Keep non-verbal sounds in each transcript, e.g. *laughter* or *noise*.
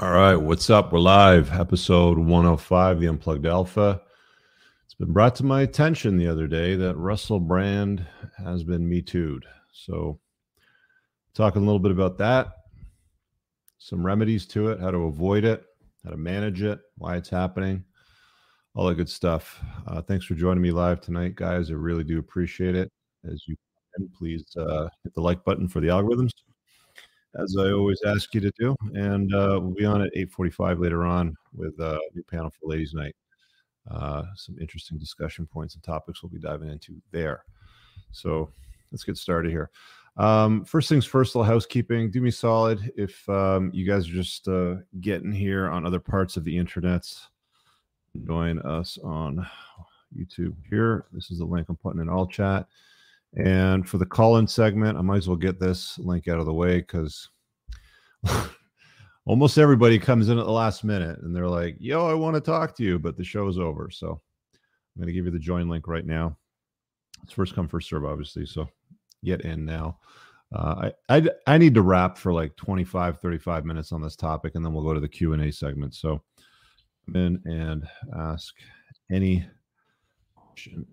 All right, what's up? We're live, episode 105, the Unplugged Alpha. It's been brought to my attention the other day that Russell Brand has been Me Too'd. So, talking a little bit about that, some remedies to it, how to avoid it, how to manage it, why it's happening, all that good stuff. Uh, thanks for joining me live tonight, guys. I really do appreciate it. As you can, please uh, hit the like button for the algorithms as I always ask you to do. And uh, we'll be on at 8:45 later on with uh, a new panel for Ladies Night. Uh, some interesting discussion points and topics we'll be diving into there. So let's get started here. Um, first things first, a little housekeeping. Do me solid if um, you guys are just uh, getting here on other parts of the internet. Join us on YouTube here. This is the link I'm putting in all chat. And for the call in segment, I might as well get this link out of the way because *laughs* almost everybody comes in at the last minute and they're like, yo, I want to talk to you, but the show is over. So I'm going to give you the join link right now. It's first come, first serve, obviously. So get in now. Uh, I, I I need to wrap for like 25, 35 minutes on this topic, and then we'll go to the Q and A segment. So come in and ask any question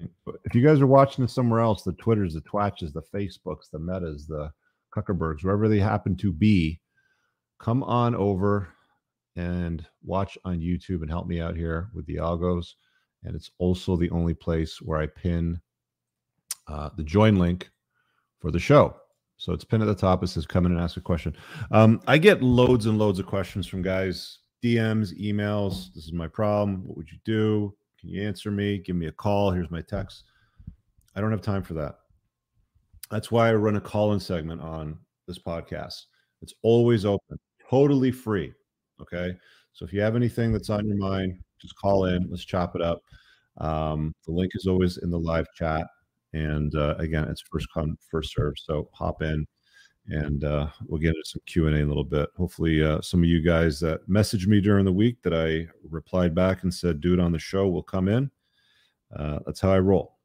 if you guys are watching this somewhere else, the Twitters, the Twatches, the Facebooks, the Metas, the Kuckerbergs, wherever they happen to be, come on over and watch on YouTube and help me out here with the algos. And it's also the only place where I pin uh, the join link for the show. So it's pinned at the top. It says come in and ask a question. Um, I get loads and loads of questions from guys, DMs, emails. This is my problem. What would you do? Can you answer me? Give me a call. Here's my text. I don't have time for that. That's why I run a call in segment on this podcast. It's always open, totally free. Okay. So if you have anything that's on your mind, just call in. Let's chop it up. Um, the link is always in the live chat. And uh, again, it's first come, first serve. So hop in and uh, we'll get into some q&a in a little bit. Hopefully uh, some of you guys that messaged me during the week that i replied back and said do it on the show will come in. Uh, that's how i roll.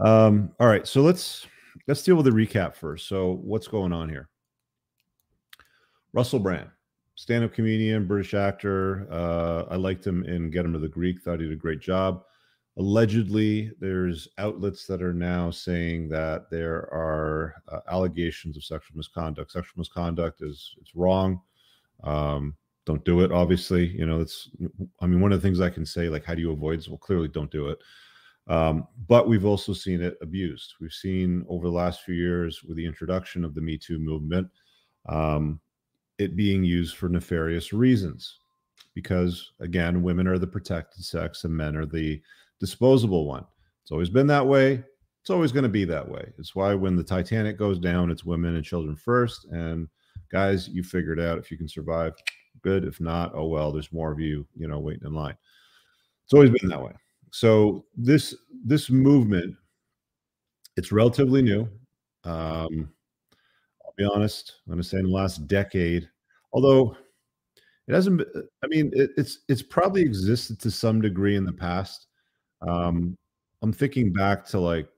Um, all right so let's let's deal with the recap first. So what's going on here? Russell brand stand-up comedian british actor uh, i liked him in get him to the greek thought he did a great job allegedly there's outlets that are now saying that there are uh, allegations of sexual misconduct. Sexual misconduct is it's wrong. Um, don't do it obviously. You know it's i mean one of the things i can say like how do you avoid this? Well clearly don't do it. Um, but we've also seen it abused. We've seen over the last few years with the introduction of the me too movement um, it being used for nefarious reasons because again women are the protected sex and men are the disposable one. It's always been that way. It's always going to be that way. It's why when the Titanic goes down, it's women and children first. And guys, you figured out if you can survive, good. If not, oh well, there's more of you, you know, waiting in line. It's always been that way. So this this movement, it's relatively new. Um, I'll be honest. I'm going to say in the last decade, although it hasn't. I mean, it, it's it's probably existed to some degree in the past um, I'm thinking back to like,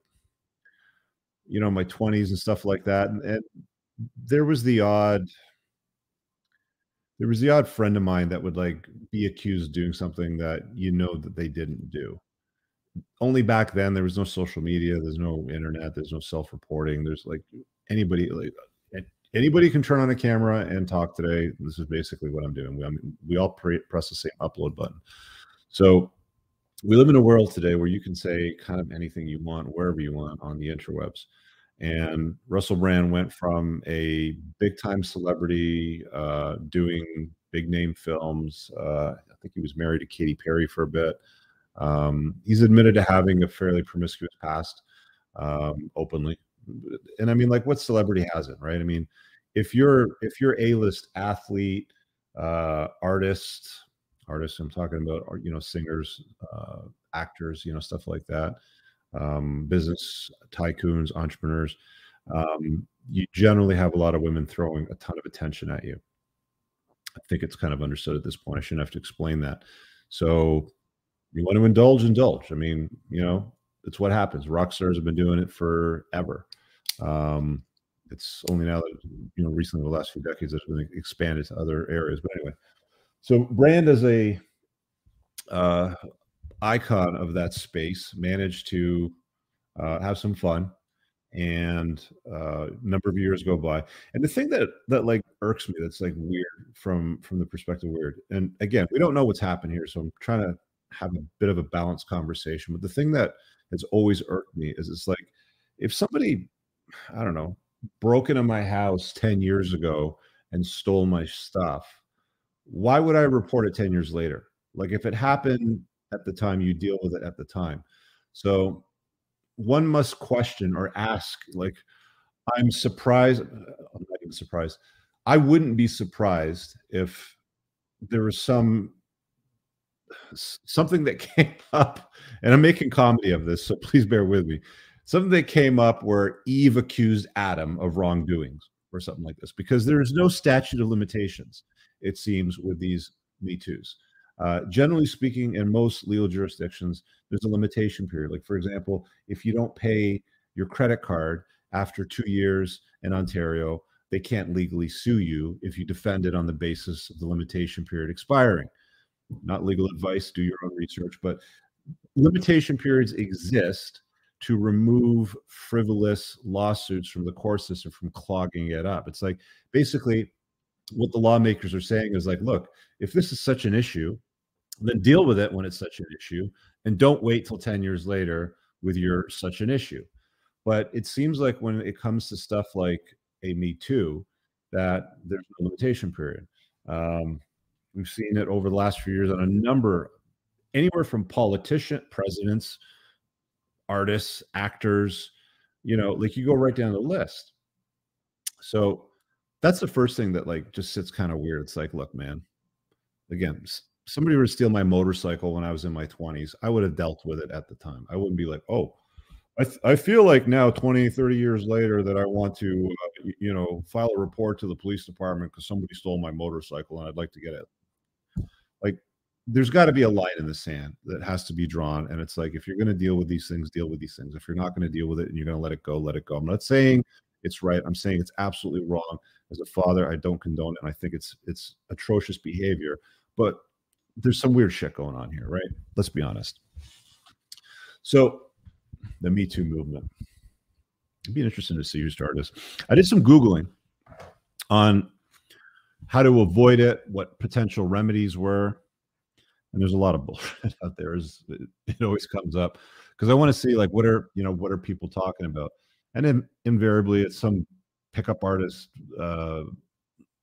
you know, my 20s and stuff like that, and, and there was the odd there was the odd friend of mine that would like be accused doing something that you know that they didn't do. Only back then there was no social media, there's no internet, there's no self-reporting. There's like anybody like anybody can turn on a camera and talk today. This is basically what I'm doing. We, I mean, we all pre- press the same upload button. So we live in a world today where you can say kind of anything you want wherever you want on the interwebs and russell brand went from a big time celebrity uh, doing big name films uh, i think he was married to katy perry for a bit um, he's admitted to having a fairly promiscuous past um, openly and i mean like what celebrity hasn't right? I mean if you're if you're a list athlete uh, artist artists I'm talking about, you know, singers, uh, actors, you know, stuff like that, um, business tycoons, entrepreneurs. Um, you generally have a lot of women throwing a ton of attention at you. I think it's kind of understood at this point. I shouldn't have to explain that. So you want to indulge, indulge. I mean, you know, it's what happens. Rock stars have been doing it forever. Um, it's only now that you know recently the last few decades that has been expanded to other areas. But anyway, so Brand as a uh, icon of that space managed to uh, have some fun and uh, a number of years go by. And the thing that that like irks me that's like weird from from the perspective weird and again we don't know what's happened here so i'm trying to have a bit of a balanced conversation but the thing that has always irked me is it's like if somebody i don't know broke into my house 10 years ago and stole my stuff why would i report it 10 years later? Like if it happened at the time you deal with it at the time. So one must question or ask like i'm surprised uh, i'm not even surprised. I wouldn't be surprised if there was some something that *laughs* came up and i'm making comedy of this so please bear with me. Something that came up where eve accused adam of wrongdoings or something like this because there is no statute of limitations it seems with these me toos uh, generally speaking, in most legal jurisdictions, there's a limitation period. Like, for example, if you don't pay your credit card after two years in Ontario, they can't legally sue you if you defend it on the basis of the limitation period expiring. Not legal advice, do your own research, but limitation periods exist to remove frivolous lawsuits from the court system from clogging it up. It's like basically what the lawmakers are saying is like, look, if this is such an issue, then deal with it when it's such an issue and don't wait till 10 years later with your such an issue. But it seems like when it comes to stuff like a me too that there's no limitation period. Um, we've seen it over the last few years on a number anywhere from politician presidents artists actors you know like you go right down the list. So that's the first thing that like just sits kind of weird it's like look man again somebody were to steal my motorcycle when I was in my 20s, I would have dealt with it at the time. I wouldn't be like, oh, I, th- I feel like now 20, 30 years later that I want to, uh, you know, file a report to the police department because somebody stole my motorcycle and I'd like to get it. Like, there's got to be a line in the sand that has to be drawn. And it's like, if you're going to deal with these things, deal with these things. If you're not going to deal with it and you're going to let it go, let it go. I'm not saying it's right. I'm saying it's absolutely wrong. As a father, I don't condone it. And I think it's it's atrocious behavior. But there's some weird shit going on here, right? Let's be honest. So, the Me Too movement. It'd be interesting to see who started this. I did some Googling on how to avoid it, what potential remedies were. And there's a lot of *laughs* bullshit out there. As it always comes up because I want to see like what are you know what are people talking about, and then invariably it's some pickup artist, uh,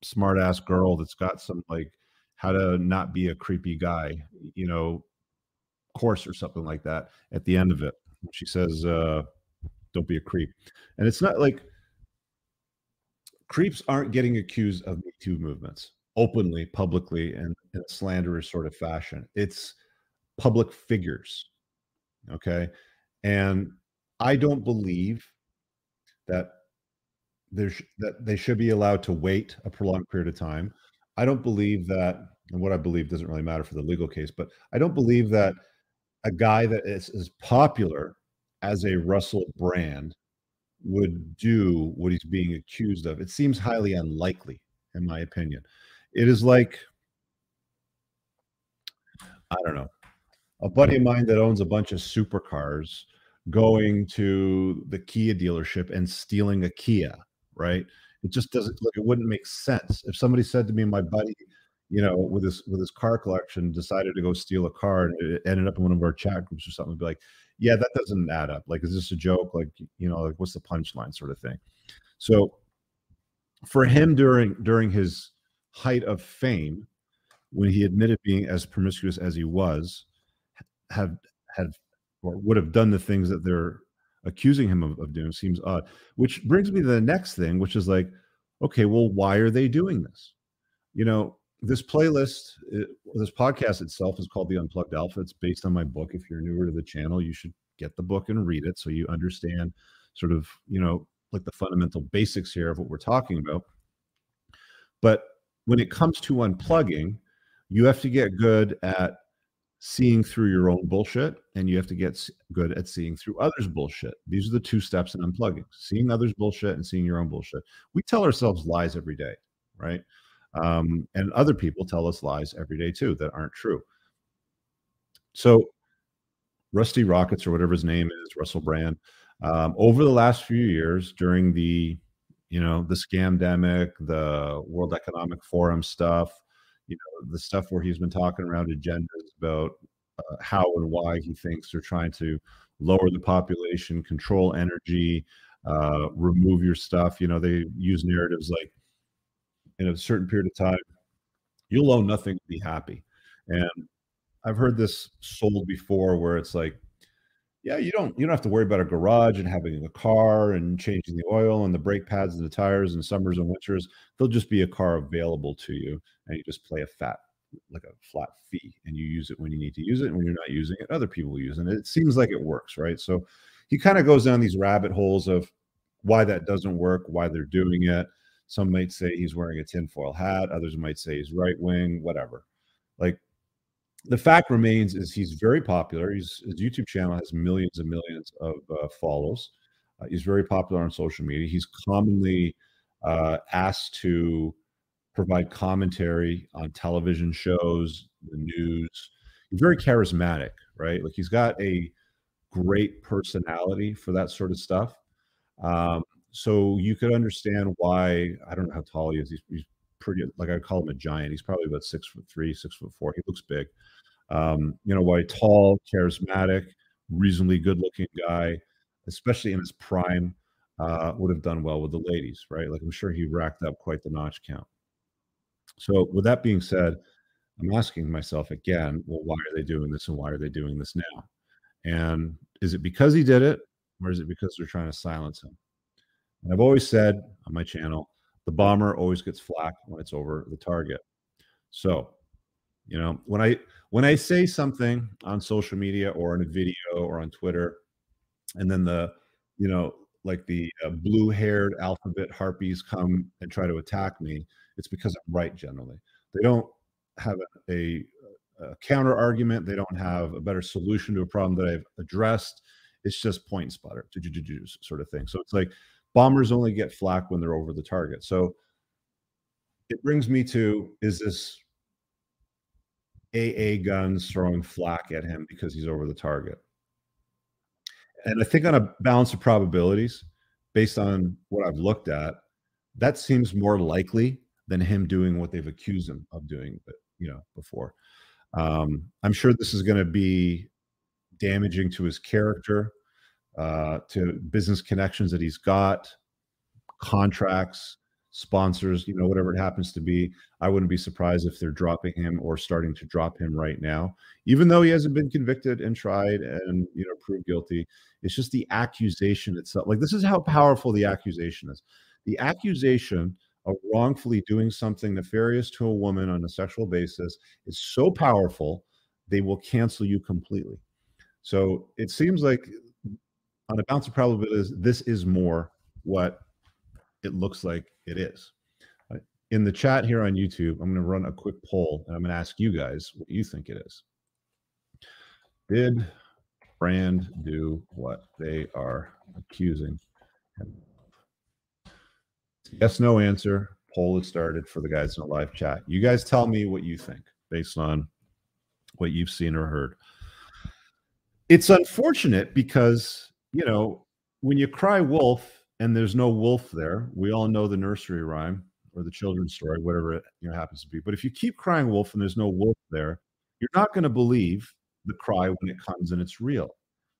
smart ass girl that's got some like how to not be a creepy guy, you know, course or something like that at the end of it. She says, uh, don't be a creep. And it's not like creeps aren't getting accused of Me Too movements openly, publicly, and in a slanderous sort of fashion. It's public figures. Okay. And I don't believe that there's that they should be allowed to wait a prolonged period of time I don't believe that, and what I believe doesn't really matter for the legal case, but I don't believe that a guy that is as popular as a Russell Brand would do what he's being accused of. It seems highly unlikely, in my opinion. It is like, I don't know, a buddy of mine that owns a bunch of supercars going to the Kia dealership and stealing a Kia, right? It just doesn't mm-hmm. like it wouldn't make sense. If somebody said to me, my buddy, you know, with his with his car collection, decided to go steal a car and it ended up in one of our chat groups or something, I'd be like, yeah, that doesn't add up. Like, is this a joke? Like, you know, like what's the punchline sort of thing? So for him during during his height of fame, when he admitted being as promiscuous as he was, have had or would have done the things that they're accusing him of, of doing seems odd. Which brings me to the next thing, which is like, okay, well, why are they doing this? You know, this playlist, it, this podcast itself is called the Unplugged Alpha. It's based on my book. If you're newer to the channel, you should get the book and read it so you understand sort of, you know, like the fundamental basics here of what we're talking about. But when it comes to unplugging, you have to get good at seeing through your own bullshit and you have to get good at seeing through others bullshit. These are the two steps in unplugging seeing others bullshit and seeing your own bullshit. We tell ourselves lies every day right? Um, and other people tell us lies every day too that aren't true. So rusty rockets or whatever his name is russell brand um, over the last few years during the you know the scamdemic the world economic forum stuff you know the stuff where he's been talking around agendas about uh, how and why he thinks they're trying to lower the population, control energy, uh, remove your stuff. You know, they use narratives like in a certain period of time, you'll own nothing to be happy. And I've heard this sold before where it's like, yeah, you don't you don't have to worry about a garage and having a car and changing the oil and the brake pads and the tires and summers and winters. There'll just be a car available to you, and you just play a fat like a flat fee, and you use it when you need to use it, and when you're not using it, other people use it. And it seems like it works, right? So he kind of goes down these rabbit holes of why that doesn't work, why they're doing it. Some might say he's wearing a tinfoil hat. Others might say he's right wing, whatever. Like the fact remains is he's very popular. He's, his YouTube channel has millions and millions of uh, follows. Uh, he's very popular on social media. He's commonly uh, asked to provide commentary on television shows, the news. He's very charismatic, right? Like he's got a great personality for that sort of stuff. Um, so you could understand why I don't know how tall he is. He's, he's pretty like I call him a giant. He's probably about six foot three, six foot four. He looks big. Um, you know, why tall, charismatic, reasonably good looking guy, especially in his prime, uh, would have done well with the ladies, right? Like I'm sure he racked up quite the notch count. So with that being said, I'm asking myself again, well, why are they doing this and why are they doing this now? And is it because he did it or is it because they're trying to silence him? And I've always said on my channel, the bomber always gets flack when it's over the target. So, you know, when I when I say something on social media or in a video or on Twitter, and then the, you know, like the uh, blue-haired alphabet harpies come and try to attack me, it's because I'm right generally. They don't have a, a counter argument. They don't have a better solution to a problem that I've addressed. It's just point sputter, sort of thing. So it's like bombers only get flack when they're over the target. So it brings me to is this AA guns throwing flack at him because he's over the target? And I think on a balance of probabilities, based on what I've looked at, that seems more likely than him doing what they've accused him of doing, but you know, before. Um, I'm sure this is going to be damaging to his character, uh, to business connections that he's got, contracts, sponsors, you know, whatever it happens to be. I wouldn't be surprised if they're dropping him or starting to drop him right now, even though he hasn't been convicted and tried and you know proved guilty. It's just the accusation itself. Like this is how powerful the accusation is. The accusation wrongfully doing something nefarious to a woman on a sexual basis is so powerful, they will cancel you completely. So it seems like on a bounce of probabilities, this is more what it looks like it is. In the chat here on YouTube, I'm going to run a quick poll and I'm going to ask you guys what you think it is. Did Brand do what they are accusing him Yes, no answer. Poll has started for the guys in the live chat. You guys tell me what you think based on what you've seen or heard. It's unfortunate because, you know, when you cry wolf and there's no wolf there, we all know the nursery rhyme or the children's story, whatever it you know happens to be. But if you keep crying wolf and there's no wolf there, you're not going to believe the cry when it comes and it's real,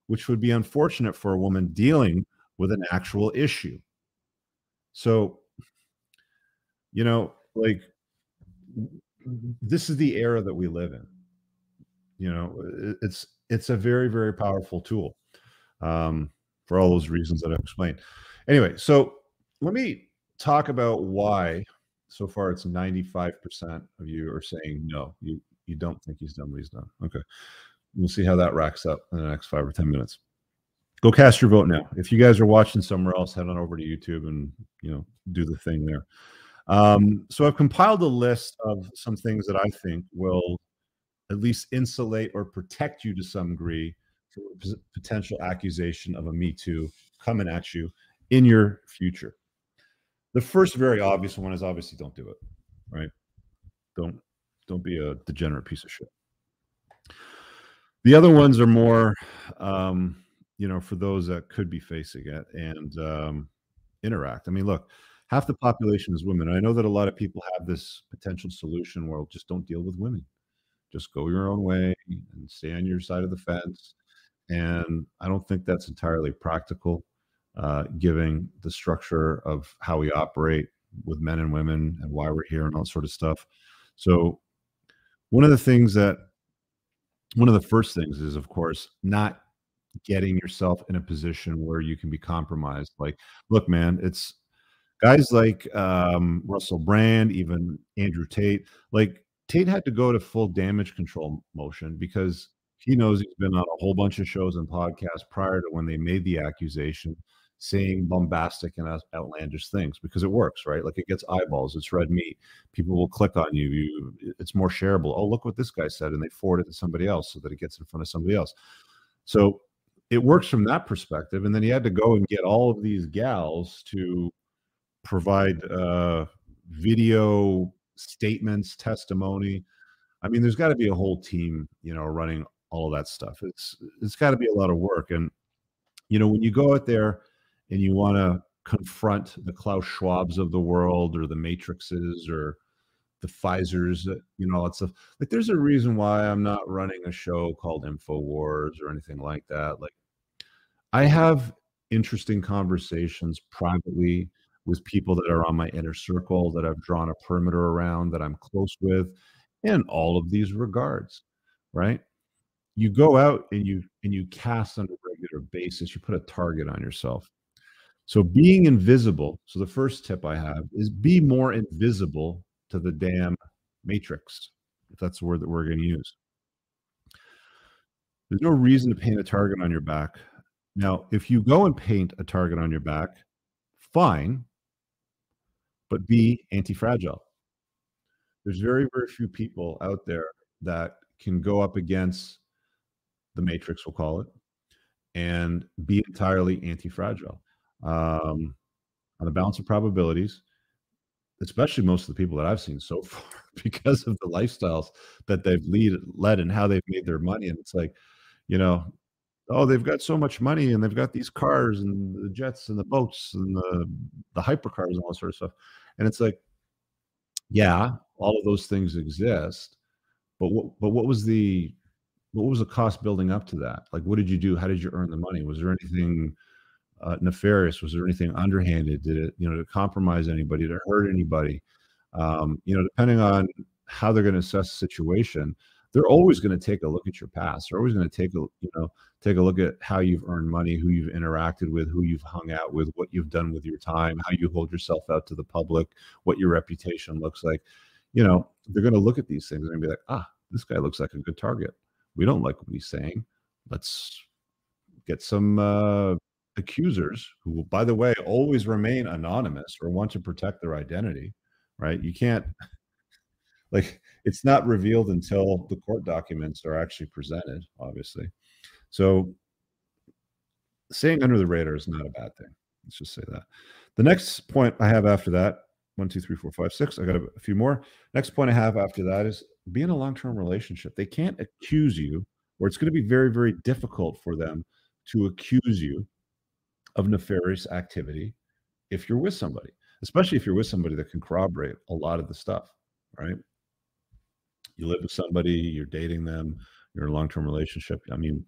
which would be unfortunate for a woman dealing with an actual issue. So, you know, like this is the era that we live in. You know, it's it's a very very powerful tool um, for all those reasons that I've explained. Anyway, so let me talk about why. So far, it's ninety five percent of you are saying no. You you don't think he's done what he's done. Okay, we'll see how that racks up in the next five or ten minutes go cast your vote now. If you guys are watching somewhere else, head on over to YouTube and you know do the thing there. Um, so I've compiled a list of some things that I think will at least insulate or protect you to some degree from potential accusation of a Me Too coming at you in your future. The first very obvious one is obviously don't do it, right? Don't don't be a degenerate piece of shit. The other ones are more, um, you know, for those that could be facing it and um, interact. I mean, look, half the population is women. I know that a lot of people have this potential solution where just don't deal with women, just go your own way and stay on your side of the fence. And I don't think that's entirely practical, uh, given the structure of how we operate with men and women and why we're here and all sort of stuff. So, one of the things that one of the first things is, of course, not getting yourself in a position where you can be compromised. Like, look, man, it's guys like um, Russell Brand, even Andrew Tate. Like, Tate had to go to full damage control motion because he knows he's been on a whole bunch of shows and podcasts prior to when they made the accusation saying bombastic and outlandish things because it works, right? Like it gets eyeballs, it's red meat. People will click on you. You it's more shareable. Oh, look what this guy said, and they forward it to somebody else so that it gets in front of somebody else. So it works from that perspective. And then he had to go and get all of these gals to provide uh, video statements, testimony. I mean, there's got to be a whole team, you know, running all of that stuff. It's it's got to be a lot of work. And you know, when you go out there and you want to confront the Klaus Schwabs of the world or the Matrixes or the Pfizer's, uh, you know, all that stuff. Like, there's a reason why I'm not running a show called Infowars or anything like that. Like, I have interesting conversations privately with people that are on my inner circle that I've drawn a perimeter around that I'm close with in all of these regards, right? You go out and you and you cast on a regular basis, you put a target on yourself. So being invisible. So the first tip I have is be more invisible to the damn matrix, if that's the word that we're going to use. There's no reason to paint a target on your back. Now, if you go and paint a target on your back, fine, but be anti fragile. There's very, very few people out there that can go up against the matrix, we'll call it, and be entirely anti fragile um, on the balance of probabilities, especially most of the people that I've seen so *laughs* far, because of the lifestyles that they've mm-hmm. lead, led and how they've made their money. And it's like, you know, oh, they've got so much money and they've got these cars and the jets and the boats and the the hypercars and all that sort of stuff. And it's like, yeah, all of those things exist, but what but what was the what was the cost building up to that? Like, what did you do? How did you earn the money? Was there anything uh, nefarious? Was there anything underhanded? Did it, you know, to compromise anybody, to hurt anybody? Um, you know, depending on how they're going to assess the situation, they're always going to take a look at your past. They're always going to take a, you know, take a look at how you've earned money, who you've interacted with, who you've hung out with, what you've done with your time, how you hold yourself out to the public, what your reputation looks like. You know, they're going to look at these things and be like, ah, this guy looks like a good target. We don't like what he's saying. Let's get some uh, accusers who will, by the way, always remain anonymous or want to protect their identity, right? You can't, *laughs* like, it's not revealed until the court documents are actually presented, obviously. So, staying under the radar is not a bad thing. Let's just say that. The next point I have after that one, two, three, four, five, six. I got a, few more. Next point I have after that is be in a long term relationship. They can't accuse you, or it's going to be very, very difficult for them to accuse you of nefarious activity if you're with somebody, especially if you're with somebody that can corroborate a lot of the stuff, right? You live with somebody, you're dating them, you're in a long-term relationship. I mean,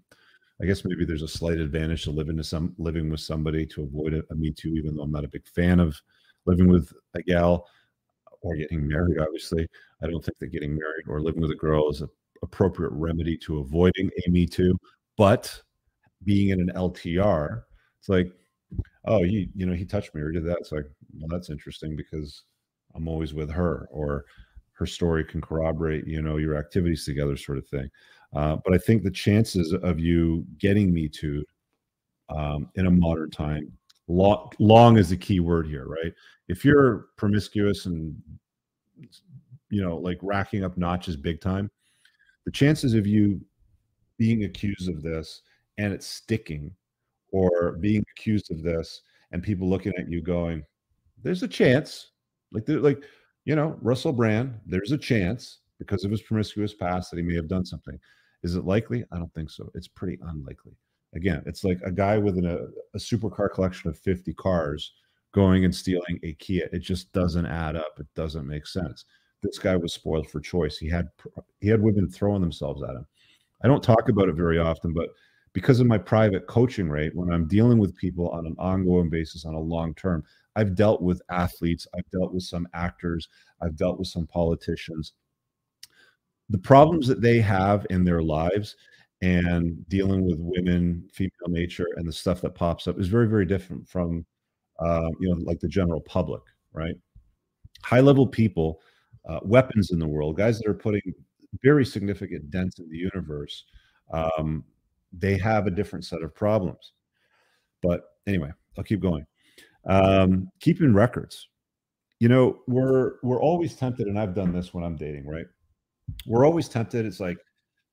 I guess maybe there's a slight advantage to living to some living with somebody to avoid a, a me too, even though I'm not a big fan of living with a gal or getting married. Obviously, I don't think that getting married or living with a girl is an appropriate remedy to avoiding a me too. But being in an LTR, it's like oh, he, you know, he touched me or did that. It's like, well, that's interesting because I'm always with her, or her story can corroborate, you know, your activities together, sort of thing. Uh, but I think the chances of you getting me to um, in a modern time, long, long is the key word here, right? If you're promiscuous and you know, like racking up notches big time, the chances of you being accused of this and it's sticking or being accused of this and people looking at you going, there's a chance. Like, like, you know, Russell Brand, there's a chance because of his promiscuous past that he may have done something. Is it likely? I don't think so. It's pretty unlikely. Again, it's like a guy with an, a, a supercar collection of 50 cars going and stealing a Kia. It just doesn't add up. It doesn't make sense. This guy was spoiled for choice. He had he had women throwing themselves at him. I don't talk about it very often, but because of my private coaching rate, when I'm dealing with people on an ongoing basis on a long term, I've dealt with athletes, I've dealt with some actors, I've dealt with some politicians. The problems that they have in their lives and dealing with women, female nature, and the stuff that pops up is very, very different from, uh, you know, like the general public, right? High level people, uh, weapons in the world, guys that are putting very significant dents in the universe. Um, they have a different set of problems. But anyway, I'll keep going. Um, keeping records. You know, we're we're always tempted, and I've done this when I'm dating, right? We're always tempted. It's like,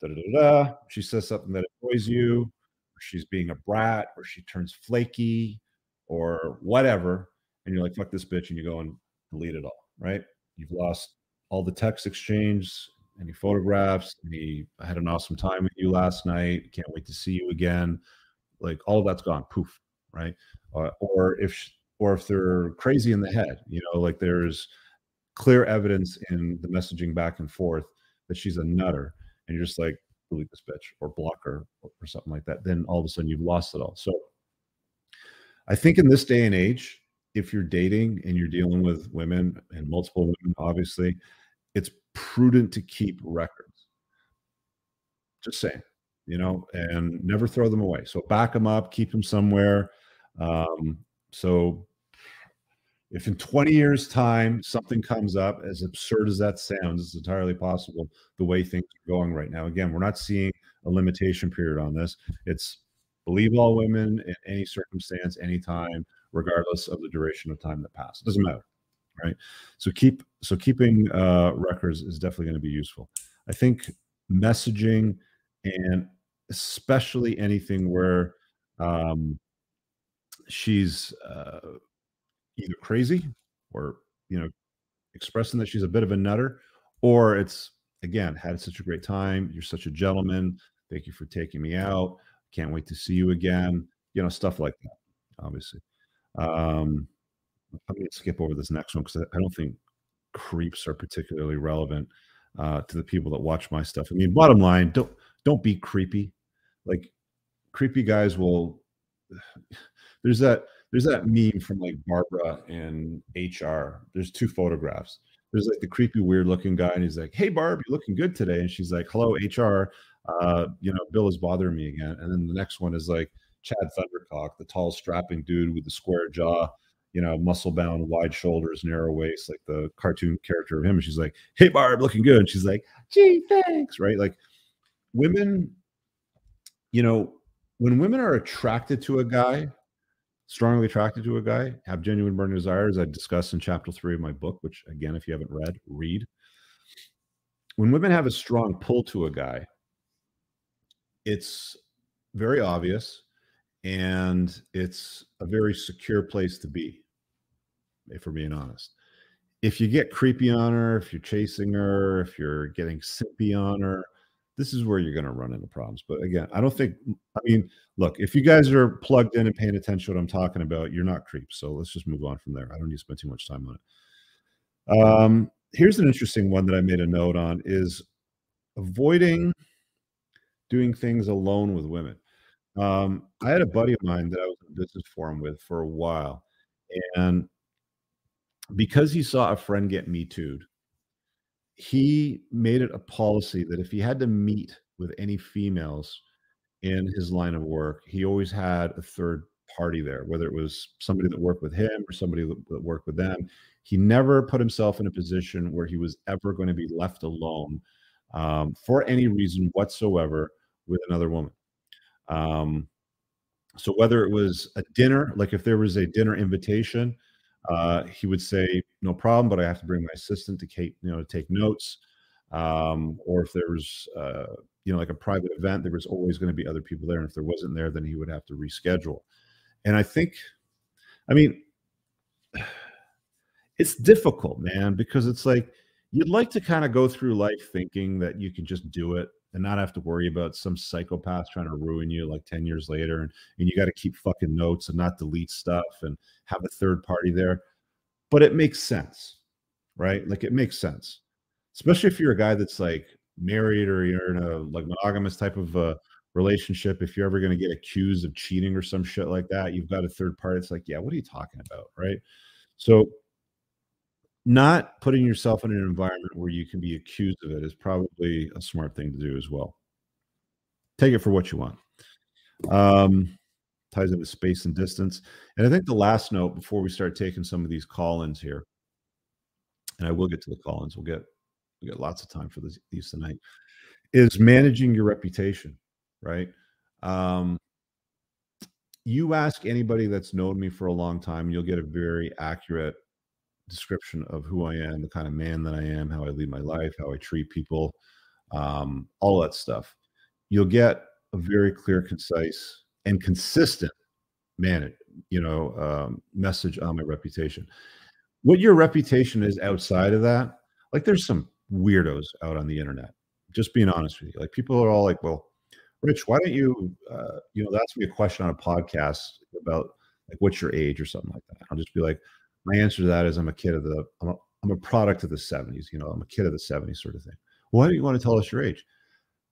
da da da. She says something that annoys you, or she's being a brat, or she turns flaky, or whatever, and you're like, "Fuck this bitch," and you go and delete it all, right? You've lost all the text exchange, any photographs, any I had an awesome time with you last night. Can't wait to see you again. Like all of that's gone, poof, right? Uh, or if or if they're crazy in the head, you know, like there's clear evidence in the messaging back and forth that she's a nutter, and you're just like delete this bitch or block her or, or something like that. Then all of a sudden you've lost it all. So I think in this day and age, if you're dating and you're dealing with women and multiple women, obviously, it's prudent to keep records. Just saying, you know, and never throw them away. So back them up, keep them somewhere. Um, so if in 20 years' time something comes up, as absurd as that sounds, it's entirely possible the way things are going right now. Again, we're not seeing a limitation period on this. It's believe all women in any circumstance, anytime, regardless of the duration of time that passed. Doesn't matter right? So keep so keeping uh, records is definitely going to be useful. I think messaging and especially anything where um, she's uh, either crazy or you know expressing that she's a bit of a nutter, or it's again had such a great time. You're such a gentleman. Thank you for taking me out. Can't wait to see you again. You know stuff like that. Obviously. Um, I'm going to skip over this next one because I don't think creeps are particularly relevant uh, to the people that watch my stuff. I mean, bottom line, don't don't be creepy. Like creepy guys will. *sighs* There's that there's that meme from like Barbara and HR. There's two photographs. There's like the creepy, weird looking guy, and he's like, "Hey, Barb, you're looking good today." And she's like, "Hello, HR. Uh, you know, Bill is bothering me again." And then the next one is like Chad Thundercock, the tall, strapping dude with the square jaw you know, muscle bound, wide shoulders, narrow waist, like the cartoon character of him. And she's like, Hey, Barb, looking good. And she's like, Gee, thanks. Right. Like women, you know, when women are attracted to a guy, strongly attracted to a guy, have genuine burning desires, I discuss in chapter three of my book, which again, if you haven't read, read. When women have a strong pull to a guy, it's very obvious and it's a very secure place to be if we're being honest. If you get creepy on her, if you're chasing her, if you're getting sippy on her, this is where you're going to run into problems. But again, I don't think, I mean, look, if you guys are plugged in and paying attention to what I'm talking about, you're not creeps. So let's just move on from there. I don't need to spend too much time on it. Um, here's an interesting one that I made a note on is avoiding doing things alone with women. Um, I had a buddy of mine that I was in business forum with for a while. And because he saw a friend get me too'd, he made it a policy that if he had to meet with any females in his line of work, he always had a third party there, whether it was somebody that worked with him or somebody that worked with them. He never put himself in a position where he was ever going to be left alone um, for any reason whatsoever with another woman. Um, so whether it was a dinner, like if there was a dinner invitation, uh, he would say, "No problem, but I have to bring my assistant to take, you know, to take notes." Um, or if there was, uh, you know, like a private event, there was always going to be other people there. And if there wasn't there, then he would have to reschedule. And I think, I mean, *sighs* it's difficult, man, because it's like you'd like to kind of go through life thinking that you can just do it and not have to worry about some psychopath trying to ruin you like 10 years later and, and you got to keep fucking notes and not delete stuff and have a third party there. But it makes sense right? Like it makes sense especially if you're a guy that's like married or you're in a like monogamous type of uh, relationship if you're ever going to get accused of cheating or some shit like that you've got a third party it's like yeah what are you talking about? Right? So not putting yourself in an environment where you can be accused of it is probably a smart thing to do as well. Take it for what you want. Um, ties into space and distance. And I think the last note before we start taking some of these call-ins here, and I will get to the call-ins. We'll get we get lots of time for this, these tonight. Is managing your reputation, right? Um, you ask anybody that's known me for a long time, you'll get a very accurate description of who I am, the kind of man that I am, how I lead my life, how I treat people, um, all that stuff. You'll get a very clear, concise, and consistent man, you know, um, message on my reputation. What your reputation is outside of that, like there's some weirdos out on the internet. Just being honest with you, like people are all like, "Well, Rich, why don't you, uh, you know, ask me a question on a podcast about like what's your age or something like that?" I'll just be like, my answer to that is I'm a kid of the I'm a, I'm a product of the 70s. You know, I'm a kid of the 70s sort of thing. Why do you want to tell us your age?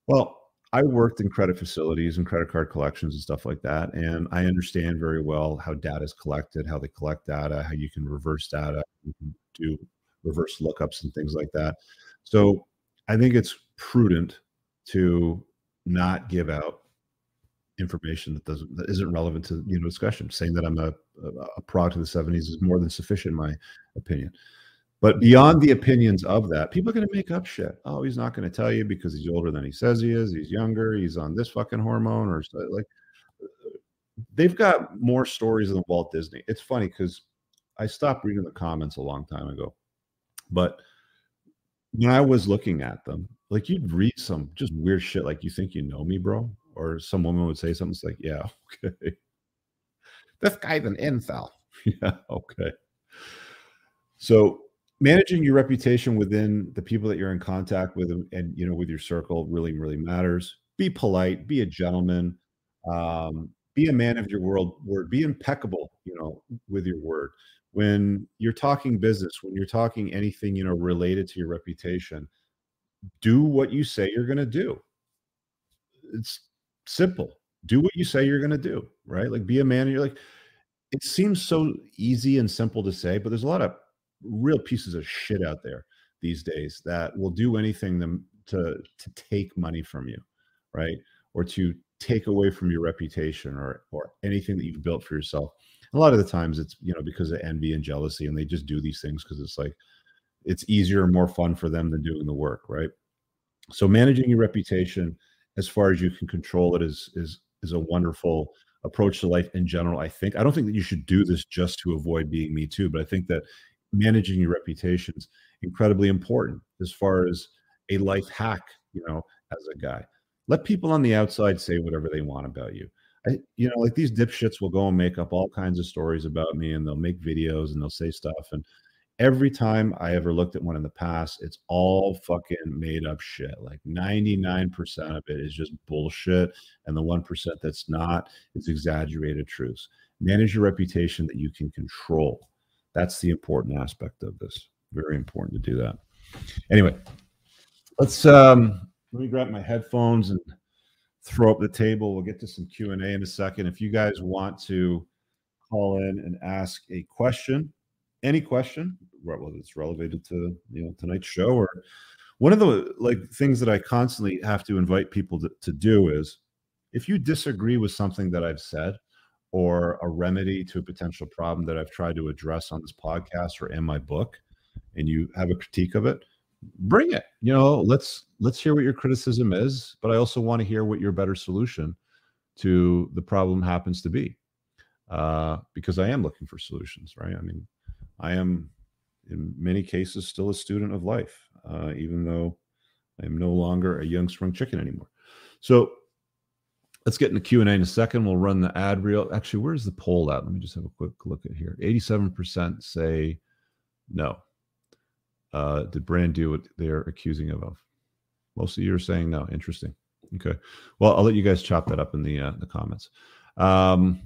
Well, I worked in credit facilities and credit card collections and stuff like that, and I understand very well how data is collected, how they collect data, how you can reverse data, you can do reverse lookups and things like that. So I think it's prudent to not give out information that doesn't that isn't relevant to you know discussion. Saying that I'm a, a product of the 70s is more than sufficient, in my opinion. But beyond the opinions of that, people are going to make up shit. Oh, he's not going to tell you because he's older than he says he is. He's younger. He's on this fucking hormone or like. They've got more stories than Walt Disney. It's funny because I stopped reading the comments a long time ago, but when I was looking at them, like you'd read some just weird shit, like you think you know me, bro or some woman would say something it's like, yeah, *laughs* okay. This guy's an incel. *laughs* yeah, okay. So managing your reputation within the people that you're in contact with and you know with your circle really really matters be polite be a gentleman um, be a man of your world word be impeccable you know with your word when you're talking business when you're talking anything you know related to your reputation do what you say you're going to do it's simple. Do what you say you're going to do, right? Like be a man. And you're like, it seems so easy and simple to say, but there's a lot of real pieces of shit out there these days that will do anything to to, to take money from you, right? Or to take away from your reputation or or anything that you've built for yourself. A lot of the times it's you know because of envy and jealousy, and they just do these things because it's like it's easier and more fun for them than doing the work, right? So managing your reputation as far as you can control it is is is a wonderful approach to life in general i think. I don't think that you should do this just to avoid being me too but i think that managing your reputation is incredibly important as far as a life hack you know as a guy. Let people on the outside say whatever they want about you. I, you know like these dipshits will go and make up all kinds of stories about me and they'll make videos and they'll say stuff and every time I ever looked at one in the past, it's all fucking made up shit. Like 99% of it is just bullshit. And the 1% that's not is exaggerated truths. Manage your reputation that you can control. That's the important aspect of this. Very important to do that. Anyway, let's um let me grab my headphones and throw up the table. We'll get to some Q&A in a second. If you guys want to call in and ask a question, any question, whether it's related to you know tonight's show or one of the like things that I constantly have to invite people to, to do is if you disagree with something that I've said or a remedy to a potential problem that I've tried to address on this podcast or in my book, and you have a critique of it, bring it. You know, let's let's hear what your criticism is, but I also want to hear what your better solution to the problem happens to be, uh, because I am looking for solutions. Right? I mean, I am, in many cases, still a student of life, uh, even though I am no longer a young sprung chicken anymore. So let's get into Q and A in a second. We'll run the ad reel. Actually, where's the poll at? Let me just have a quick look at here. Eighty-seven percent say no. Uh, did Brand do what they're accusing of? Most of you are saying no. Interesting. Okay. Well, I'll let you guys chop that up in the uh, the comments. Um,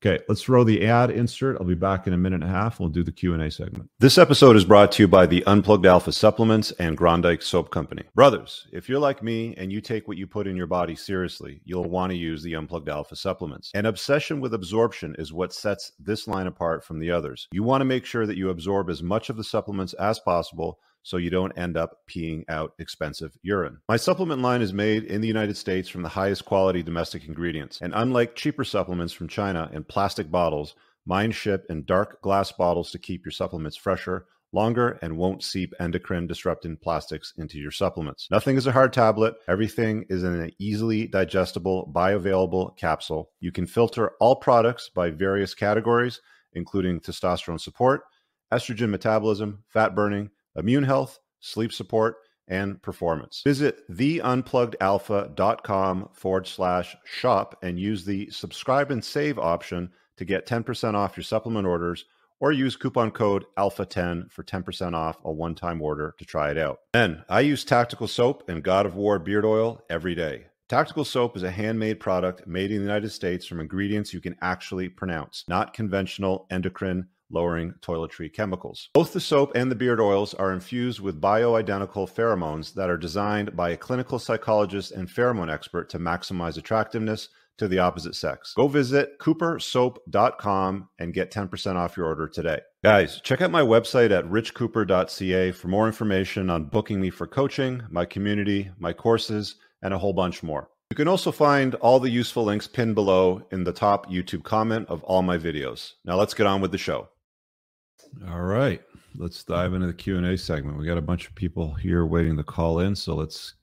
Okay, let's throw the ad insert. I'll be back in a minute and a half. We'll do the Q&A segment. This episode is brought to you by the Unplugged Alpha Supplements and Grondike Soap Company. Brothers, if you're like me and you take what you put in your body seriously, you'll want to use the Unplugged Alpha supplements. An obsession with absorption is what sets this line apart from the others. You want to make sure that you absorb as much of the supplements as possible so you don't end up peeing out expensive urine. My supplement line is made in the United States from the highest quality domestic ingredients. And unlike cheaper supplements from China in plastic bottles, mine ship in dark glass bottles to keep your supplements fresher, longer, and won't seep endocrine disrupting plastics into your supplements. Nothing is a hard tablet. Everything is in an easily digestible, bioavailable capsule. You can filter all products by various categories, including testosterone support, estrogen metabolism, fat burning, immune health, sleep support, and performance. Visit theunpluggedalpha.com forward slash shop and use the subscribe and save option to get 10% off your supplement orders or use coupon code ALPHA10 for 10% off a one time order to try it out. Then I use Tactical Soap and God of War beard oil every day. Tactical Soap is a handmade product made in the United States from ingredients you can actually pronounce, not conventional endocrine lowering toiletry chemicals. Both the soap and the beard oils are infused with bioidentical pheromones that are designed by a clinical psychologist and pheromone expert to maximize attractiveness to the opposite sex. Go visit coopersoap.com and get 10% off your order today. Guys, check out my website at richcooper.ca for more information on booking me for coaching, my community, my courses, and a whole bunch more. You can also find all the useful links pinned below in the top YouTube comment of all my videos. Now let's get on with the show. All right, let's dive into the Q and A segment. We got a bunch of people here waiting to call in, so let's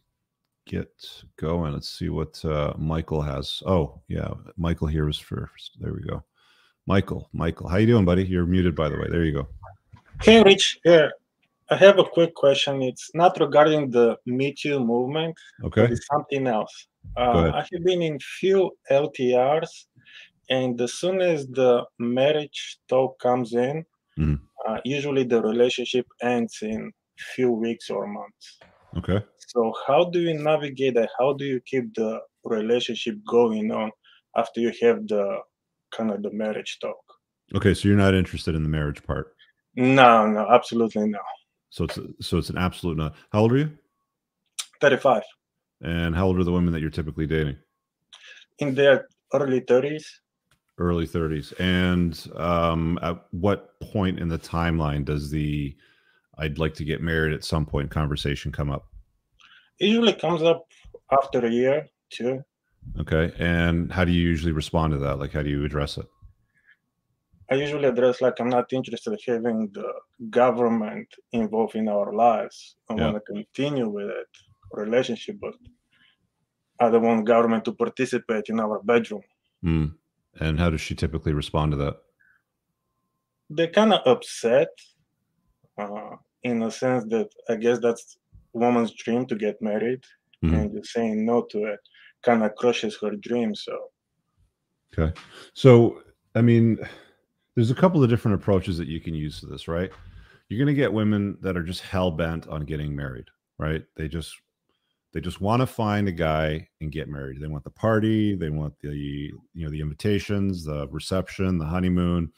get going. Let's see what uh, Michael has. Oh, yeah, Michael here was first. There we go. Michael, Michael, how you doing, buddy? You're muted, by the way. There you go. Hey, Rich. Yeah, I have a quick question. It's not regarding the Me Too movement. Okay. It's something else. Uh, I have been in few LTRs, and as soon as the marriage talk comes in, Mhm. uh, usually the relationship ends in few weeks or months. Okay. So how do you navigate that? How do you keep the relationship going on after you have the kind of the marriage talk? Okay. So you're not interested in the marriage part. No, no, absolutely no. So it's so it's an absolute no. How old are you? 35 And how old are the women that you're typically dating? in their early 30s. Early 30s. And um, at what point in the timeline does the I'd like to get married at some point conversation come up? Usually comes up after a year, too Okay. And how do you usually respond to that? Like, how do you address it? I usually address like I'm not interested in having the government involved in our lives. I Yeah. want to continue with it relationship, but I don't want government to participate in our bedroom. Hmm. And how does she typically respond to that? They're kind of upset, uh, in a sense that I guess that's woman's dream to get married, Mhm. and you're saying no to it kind of crushes her dream. So Okay. So, I mean, there's a couple of different approaches that you can use to this, right? You're going to get women that are just hell bent on getting married, right? They just they just want to find a guy and get married. They want the party, they want the you know the invitations, the reception, the honeymoon,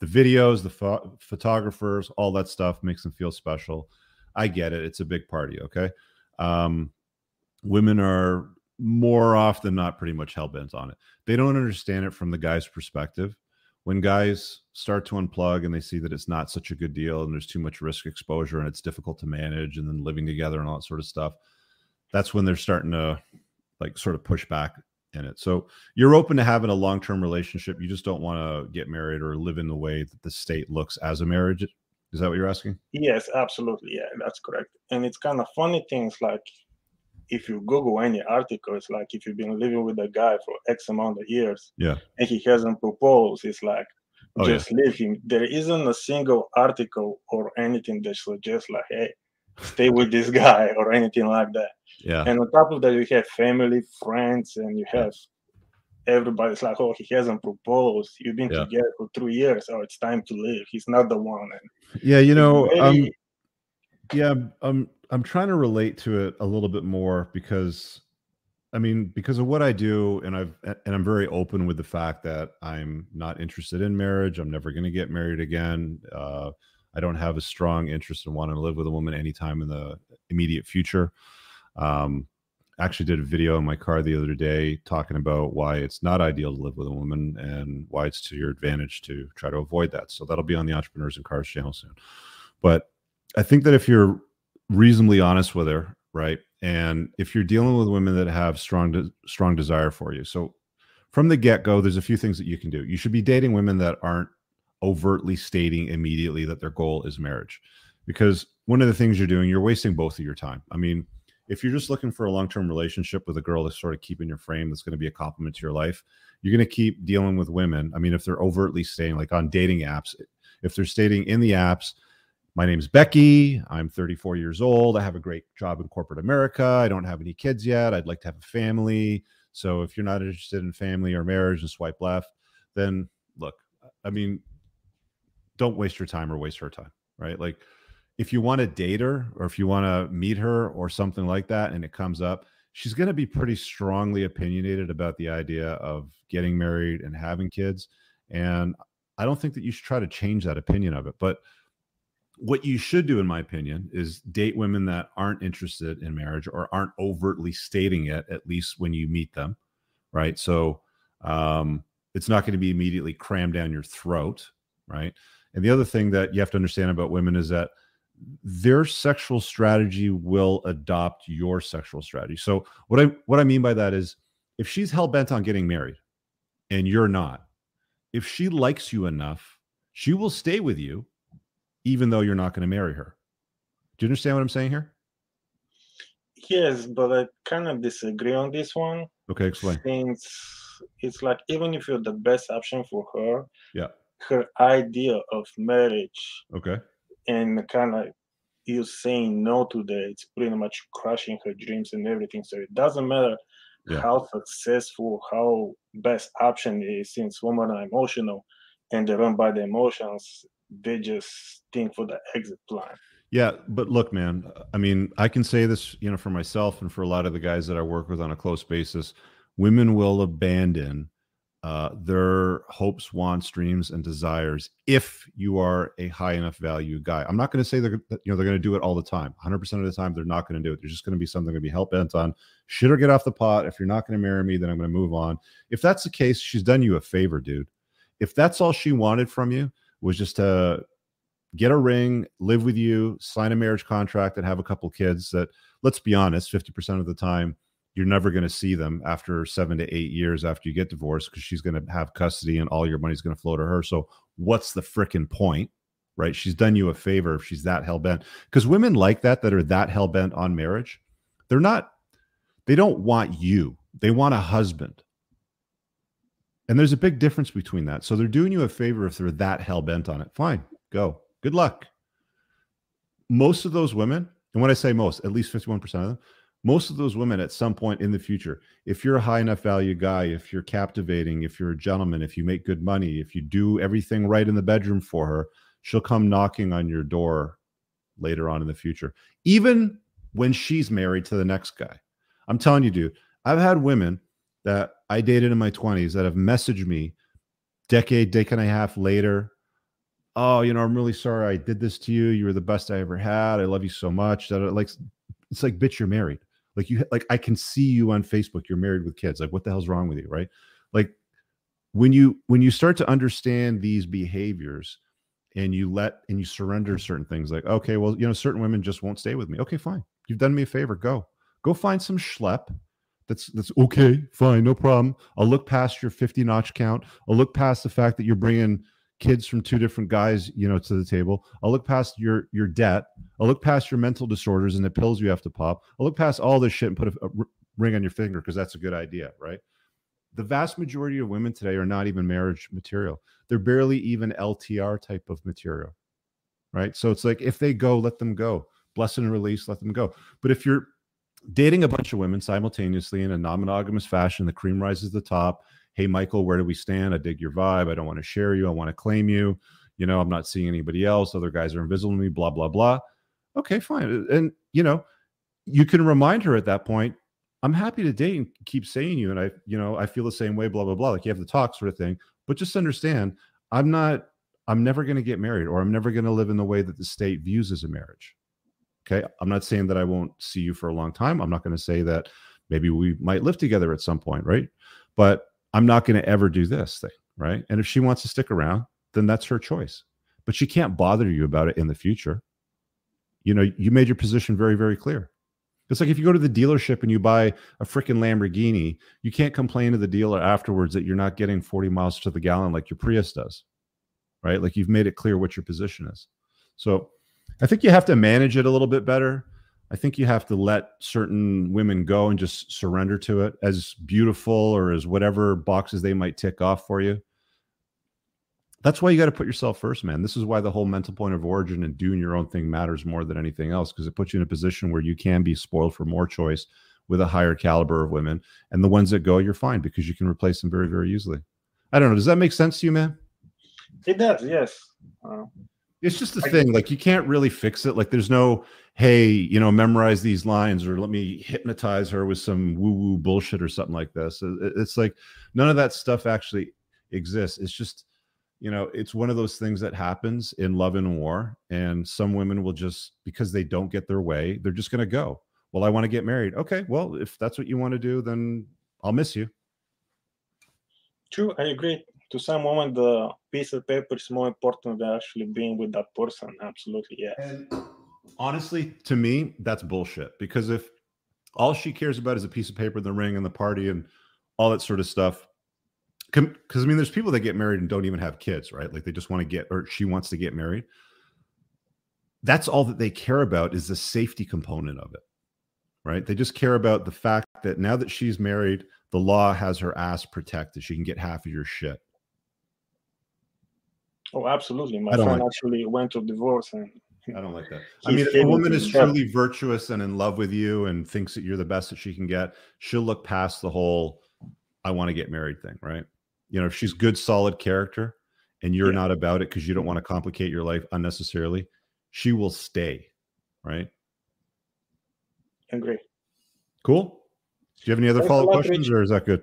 the videos, the pho- photographers, all that stuff makes them feel special. I get it. It's a big party, okay? Um women are more often not pretty much hell bent on it they don't understand it from the guy's perspective. When guys start to unplug and they see that it's not such a good deal and there's too much risk exposure and it's difficult to manage and then living together and all that sort of stuff, that's when they're starting to like sort of push back in it. So you're open to having a long term relationship. You just don't want to get married or live in the way that the state looks as a marriage. Is that what you're asking? yes, absolutely, yeah, that's correct. And it's kind of funny things like if you Google any articles, like if you've been living with a guy for X amount of years, Yeah. and he hasn't proposed, it's like Oh, yeah. just leave him. There isn't a single article or anything that suggests like, hey, stay with this *laughs* guy or anything like that. Yeah. And on top of that, you have family, friends, and you have everybody's like, oh, he hasn't proposed. You've been Yeah. together for three years. Oh, it's time to leave. He's not the one. And Yeah, you know, um, yeah, I'm- I'm I'm trying to relate to it a little bit more because I mean, because of what I do, and I've and I'm very open with the fact that I'm not interested in marriage. I'm never going to get married again. Uh, I don't have a strong interest in wanting to live with a woman anytime in the immediate future. Um, actually did a video in my car the other day talking about why it's not ideal to live with a woman and why it's to your advantage to try to avoid that. So that'll be on the Entrepreneurs and Cars channel soon. But I think that if you're reasonably honest with her, right, and if you're dealing with women that have strong de- strong desire for you, so from the get go, there's a few things that you can do. You should be dating women that aren't overtly stating immediately that their goal is marriage, because one of the things you're doing, you're wasting both of your time. I mean, if you're just looking for a long term relationship with a girl that's sort of keeping your frame, that's going to be a compliment to your life, you're going to keep dealing with women. I mean, if they're overtly saying, like on dating apps, if they're stating in the apps, my name's Becky, I'm 34 years old, I have a great job in corporate America, I don't have any kids yet, I'd like to have a family. So if you're not interested in family or marriage and swipe left, then look, I mean, don't waste your time or waste her time, right? Like, if you want to date her or if you want to meet her or something like that and it comes up she's going to be pretty strongly opinionated about the idea of getting married and having kids and i don't think that you should try to change that opinion of it but what you should do in my opinion is date women that aren't interested in marriage or aren't overtly stating it at least when you meet them right? So um, it's not going to be immediately crammed down your throat right? And the other thing that you have to understand about women is that their sexual strategy will adopt your sexual strategy. So what I what I mean by that is if she's hell bent on getting married and you're not, if she likes you enough, she will stay with you even though you're not going to marry her. Do you understand what I'm saying here? yes, but I kind of disagree on this one. Okay, explain. Since it's like even if you're the best option for her, Yeah. her idea of marriage Okay. And kind of you saying no to that, it's pretty much crushing her dreams and everything. So it doesn't matter Yeah. how successful, how best option is, since women are emotional and they run by the emotions, they just think for the exit plan. Yeah, but look, man, I mean, I can say this, you know, for myself and for a lot of the guys that I work with on a close basis, women will abandon uh, their hopes, wants, dreams, and desires if you are a high enough value guy. I'm not going to say they're, you know, they're going to do it all the time. 100% of the time, they're not going to do it. There's just going to be something to be hell bent on. Shit or get off the pot. If you're not going to marry me, then I'm going to move on. If that's the case, she's done you a favor, dude. If that's all she wanted from you was just to get a ring, live with you, sign a marriage contract, and have a couple kids that, let's be honest, 50% of the time, you're never going to see them after seven to eight years after you get divorced because she's going to have custody and all your money's going to flow to her. So, what's the freaking point? Right? She's done you a favor if she's that hell bent. Because women like that, that are that hell bent on marriage, they're not, they don't want you, they want a husband. And there's a big difference between that. So they're doing you a favor if they're that hell bent on it. Fine, go. Good luck. Most of those women, and when I say most, at least 51% of them, most of those women at some point in the future, if you're a high enough value guy, if you're captivating, if you're a gentleman, if you make good money, if you do everything right in the bedroom for her, she'll come knocking on your door later on in the future, even when she's married to the next guy. I'm telling you, dude, I've had women that I dated in my 20s that have messaged me decade, decade and a half later. Oh, you know, I'm really sorry I did this to you. You were the best I ever had. I love you so much. That like it's like, bitch, you're married. Like you like I can see you on Facebook. You're married with kids. Like, what the hell's wrong with you? Right. Like when you when you start to understand these behaviors and you let and you surrender certain things, like, okay, well, you know, certain women just won't stay with me. Okay, fine. You've done me a favor. Go. Go find some schlep that's that's okay fine no problem i'll look past your 50 notch count i'll look past the fact that you're bringing kids from two different guys you know to the table. I'll look past your your debt. I'll look past your mental disorders and the pills you have to pop. I'll look past all this shit and put a ring on your finger because that's a good idea right? The vast majority of women today are not even marriage material. They're barely even ltr type of material right? So it's like if they go let them go. Blessing and release, let them go. But if you're dating a bunch of women simultaneously in a non-monogamous fashion, the cream rises to the top. Hey, Michael, where do we stand? I dig your vibe. I don't want to share you. I want to claim you. You know, I'm not seeing anybody else. Other guys are invisible to me. Blah blah blah. Okay, fine. Uh, and you know, you can remind her at that point. I'm happy to date and keep saying you, and I, you know, I feel the same way. Blah blah blah. Like you have the talk sort of thing. But just understand, I'm not. I'm never going to get married, or I'm never going to live in the way that the state views as a marriage. Okay. I'm not saying that I won't see you for a long time. I'm not going to say that maybe we might live together at some point, right? But I'm not going to ever do this thing, right? And if she wants to stick around, then that's her choice. But she can't bother you about it in the future. You know, you made your position very, very clear. It's like if you go to the dealership and you buy a freaking Lamborghini, you can't complain to the dealer afterwards that you're not getting 40 miles to the gallon like your Prius does, right? Like you've made it clear what your position is. So I think you have to manage it a little bit better. I think you have to let certain women go and just surrender to it as beautiful or as whatever boxes they might tick off for you. That's why you got to put yourself first, man. This is why the whole mental point of origin and doing your own thing matters more than anything else because it puts you in a position where you can be spoiled for more choice with a higher caliber of women. And the ones that go, you're fine because you can replace them very, very easily. I don't know. Does that make sense to you, man? It does, yes. Uh, it's just a thing. Like you can't really fix it. Like there's no, hey, you know, memorize these lines or let me hypnotize her with some woo woo bullshit or something like this. It's like none of that stuff actually exists. It's just, you know, it's one of those things that happens in love and war. And some women will just, because they don't get their way, they're just going to go. Well, I want to get married. Okay. Well, if that's what you want to do, then I'll miss you. True. I agree to some women the piece of paper is more important than actually being with that person absolutely yeah and honestly to me that's bullshit because if all she cares about is a piece of paper the ring and the party and all that sort of stuff because i mean there's people that get married and don't even have kids right? Like they just want to get or she wants to get married. That's all that they care about is the safety component of it right? They just care about the fact that now that she's married the law has her ass protected. She can get half of your shit Oh, absolutely. My friend like actually that. went to divorce and I don't like that. I mean, if a woman is truly virtuous and in love with you and thinks that you're the best that she can get, she'll look past the whole I want to get married thing, right? You know, if she's good, solid character and you're yeah. not about it because you don't want to complicate your life unnecessarily, she will stay, right? Agree. Cool. Do you have any other follow up questions or is that good?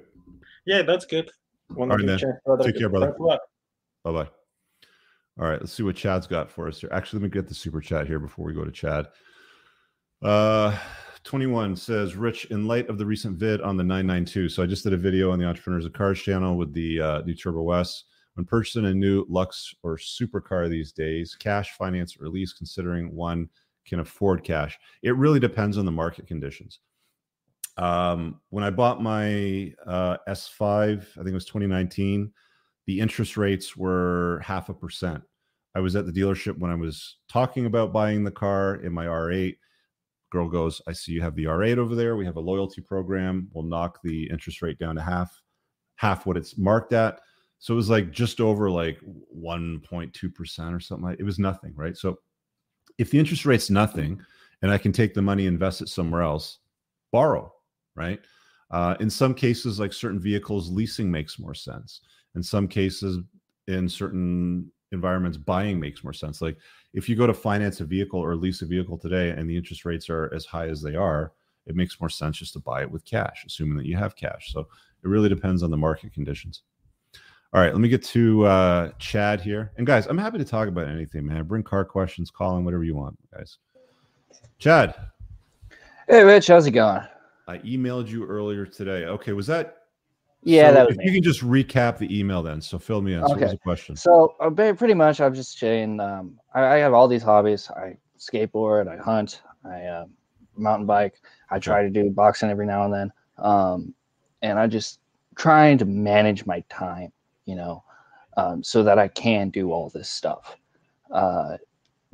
Yeah, that's good. All right, man. Take care, brother. Bye bye. All right, let's see what Chad's got for us here. Actually, let me get the super chat here before we go to Chad. Uh, 21 says, Rich, in light of the recent vid on the 992, so I just did a video on the Entrepreneurs of Cars channel with the uh, new Turbo S. When purchasing a new Lux or supercar these days, cash, finance, or lease, considering one can afford cash, it really depends on the market conditions. Um, when I bought my uh, S5, I think it was 2019 the interest rates were half a percent. I was at the dealership when I was talking about buying the car in my R8. Girl goes, I see you have the R8 over there. We have a loyalty program. We'll knock the interest rate down to half, half what it's marked at. So it was like just over like 1.2% or something like it was nothing, right? So if the interest rate's nothing and I can take the money, invest it somewhere else, borrow, right? Uh, in some cases, like certain vehicles, leasing makes more sense in some cases in certain environments buying makes more sense. Like if you go to finance a vehicle or lease a vehicle today and the interest rates are as high as they are it makes more sense just to buy it with cash assuming that you have cash. So it really depends on the market conditions. All right let me get to uh, chad here. And guys i'm happy to talk about anything man. Bring car questions call in whatever you want guys. Chad. Hey rich how's it going? I emailed you earlier today. Okay was that yeah, so that was if me. you can just recap the email then. So fill me in. So okay. question? So uh, pretty much, I'm just saying. Um, I, I, have all these hobbies. I skateboard. I hunt. I uh, mountain bike. I try to do boxing every now and then. Um, and I'm just trying to manage my time, you know, um, so that I can do all this stuff. Uh,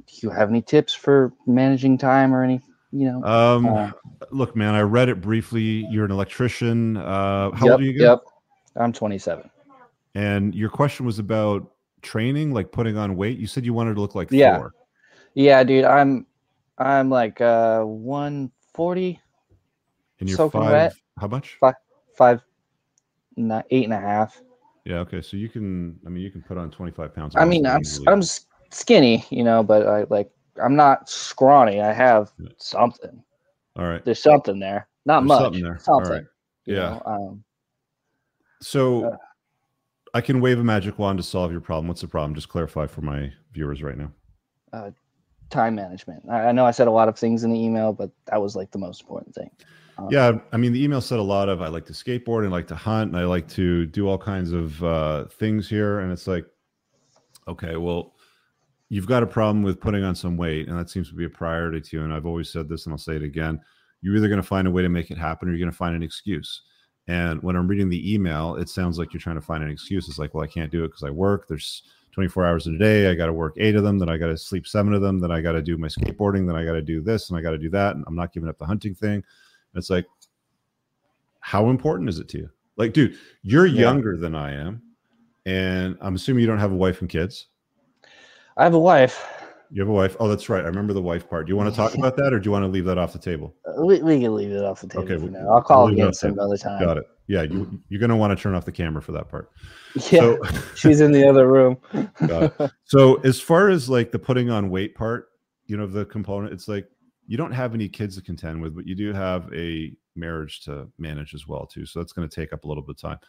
do you have any tips for managing time or any you know. Um, uh, look, man, I read it briefly. You're an electrician. Uh, how yep, old are you? Again? Yep, I'm 27. And your question was about training, like putting on weight. You said you wanted to look like yeah. Thor. Yeah, dude. I'm I'm like uh 140, And you're Soaking five. wet. How much? Five. five, eight and a half. Yeah. Okay. So you can. I mean, you can put on 25 pounds. I mean, I'm easily. I'm skinny, you know, but I like I'm not scrawny. I have something. All right. There's something there. Not There's much. something there. All Something. right. Yeah. know, Um, So Uh. I can wave a magic wand to solve your problem. What's the problem? Just clarify for my viewers right now. time management. I, I know I said a lot of things in the email, but that was like the most important thing. Um, Yeah, I mean, the email said a lot of I like to skateboard and like to hunt and I like to do all kinds of uh, things here. And it's like, okay, well, you've got a problem with putting on some weight, and that seems to be a priority to you. And I've always said this, and I'll say it again: you're either going to find a way to make it happen, or you're going to find an excuse. And when I'm reading the email, it sounds like you're trying to find an excuse. It's like, well, I can't do it because I work. There's 24 hours in a day. I got to work eight of them. Then I got to sleep seven of them. Then I got to do my skateboarding. Then I got to do this and I got to do that. And I'm not giving up the hunting thing. And it's like, how important is it to you? Like, dude, you're Yeah. younger than I am. And I'm assuming you don't have a wife and kids. I have a wife. You have a wife. Oh, that's right. I remember the wife part. Do you want to talk about that or do you want to leave that off the table? *laughs* We, we can leave it off the table Okay, we- now. I'll call we'll again some other time. Got it. Yeah. You, you're going to want to turn off the camera for that part. *laughs* Yeah, So, *laughs* she's in the other room. So as far as like the putting on weight part, you know, the component, it's like you don't have any kids to contend with, but you do have a marriage to manage as well, too. So that's going to take up a little bit of time.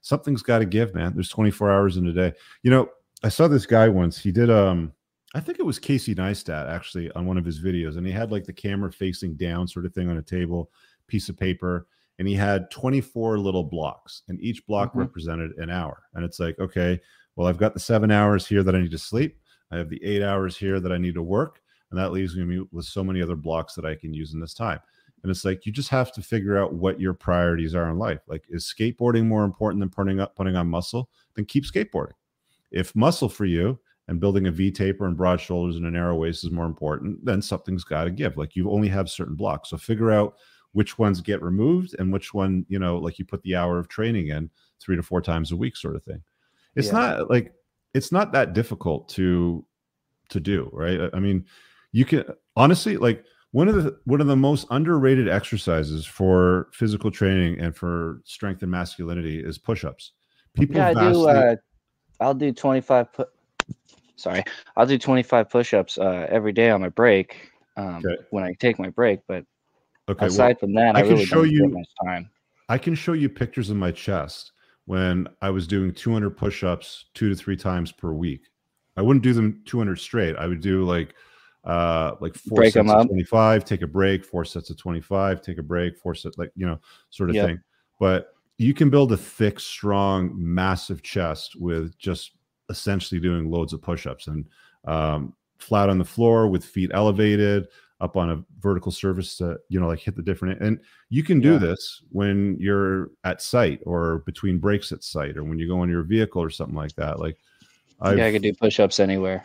Something's got to give, man. There's 24 hours in a day. You know, I saw this guy once. He did um I think it was Casey Neistat actually on one of his videos, and he had like the camera facing down sort of thing on a table, piece of paper, and he had 24 little blocks, and each block Mhm. represented an hour. And it's like, okay, well, I've got the seven hours here that I need to sleep. I have the eight hours here that I need to work, and that leaves me with so many other blocks that I can use in this time. And it's like you just have to figure out what your priorities are in life. Like, is skateboarding more important than putting up putting on muscle? Then keep skateboarding. If muscle for you and building a V taper and broad shoulders and a narrow waist is more important, then something's got to give. Like you only have certain blocks. So figure out which ones get removed and which one, you know, like you put the hour of training in three to four times a week sort of thing. It's Yeah. not like it's not that difficult to to do, right? I- mean, you can honestly like one of the one of the most underrated exercises for physical training and for strength and masculinity is push-ups. People yeah, I do. Uh, I'll do 25 put. Sorry, I'll do 25 push-ups uh, every day on my break um, Okay. when I take my break. But okay, well, aside from that, I I, can really show you-. I can show you pictures of my chest when I was doing 200 push-ups two to three times per week. I wouldn't do them 200 straight. I would do like uh like four Break sets of 25, take a break, four sets of 25, take a break, four sets like you know, sort of Yep. thing. But you can build a thick, strong, massive chest with just essentially doing loads of push-ups and um flat on the floor with feet elevated up on a vertical surface to you know like hit the different and you can do Yeah. this when you're at site or between breaks at site or when you go in your vehicle or something like that like I've, yeah, I could do push-ups anywhere.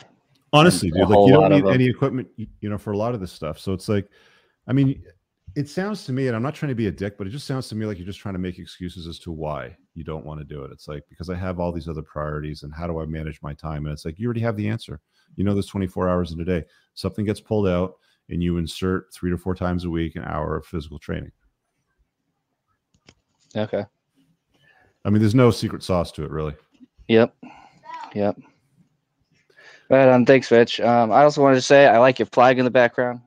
honestly dude like you don't need any equipment you know for a lot of this stuff so it's like i mean it sounds to me and i'm not trying to be a dick but it just sounds to me like you're just trying to make excuses as to why you don't want to do it it's like because i have all these other priorities and how do i manage my time and it's like you already have the answer you know there's 24 hours in a day something gets pulled out and you insert three to four times a week an hour of physical training Okay. i mean there's no secret sauce to it really Yep. Yep. Right on. Thanks, Rich. Um, I also wanted to say I like your flag in the background.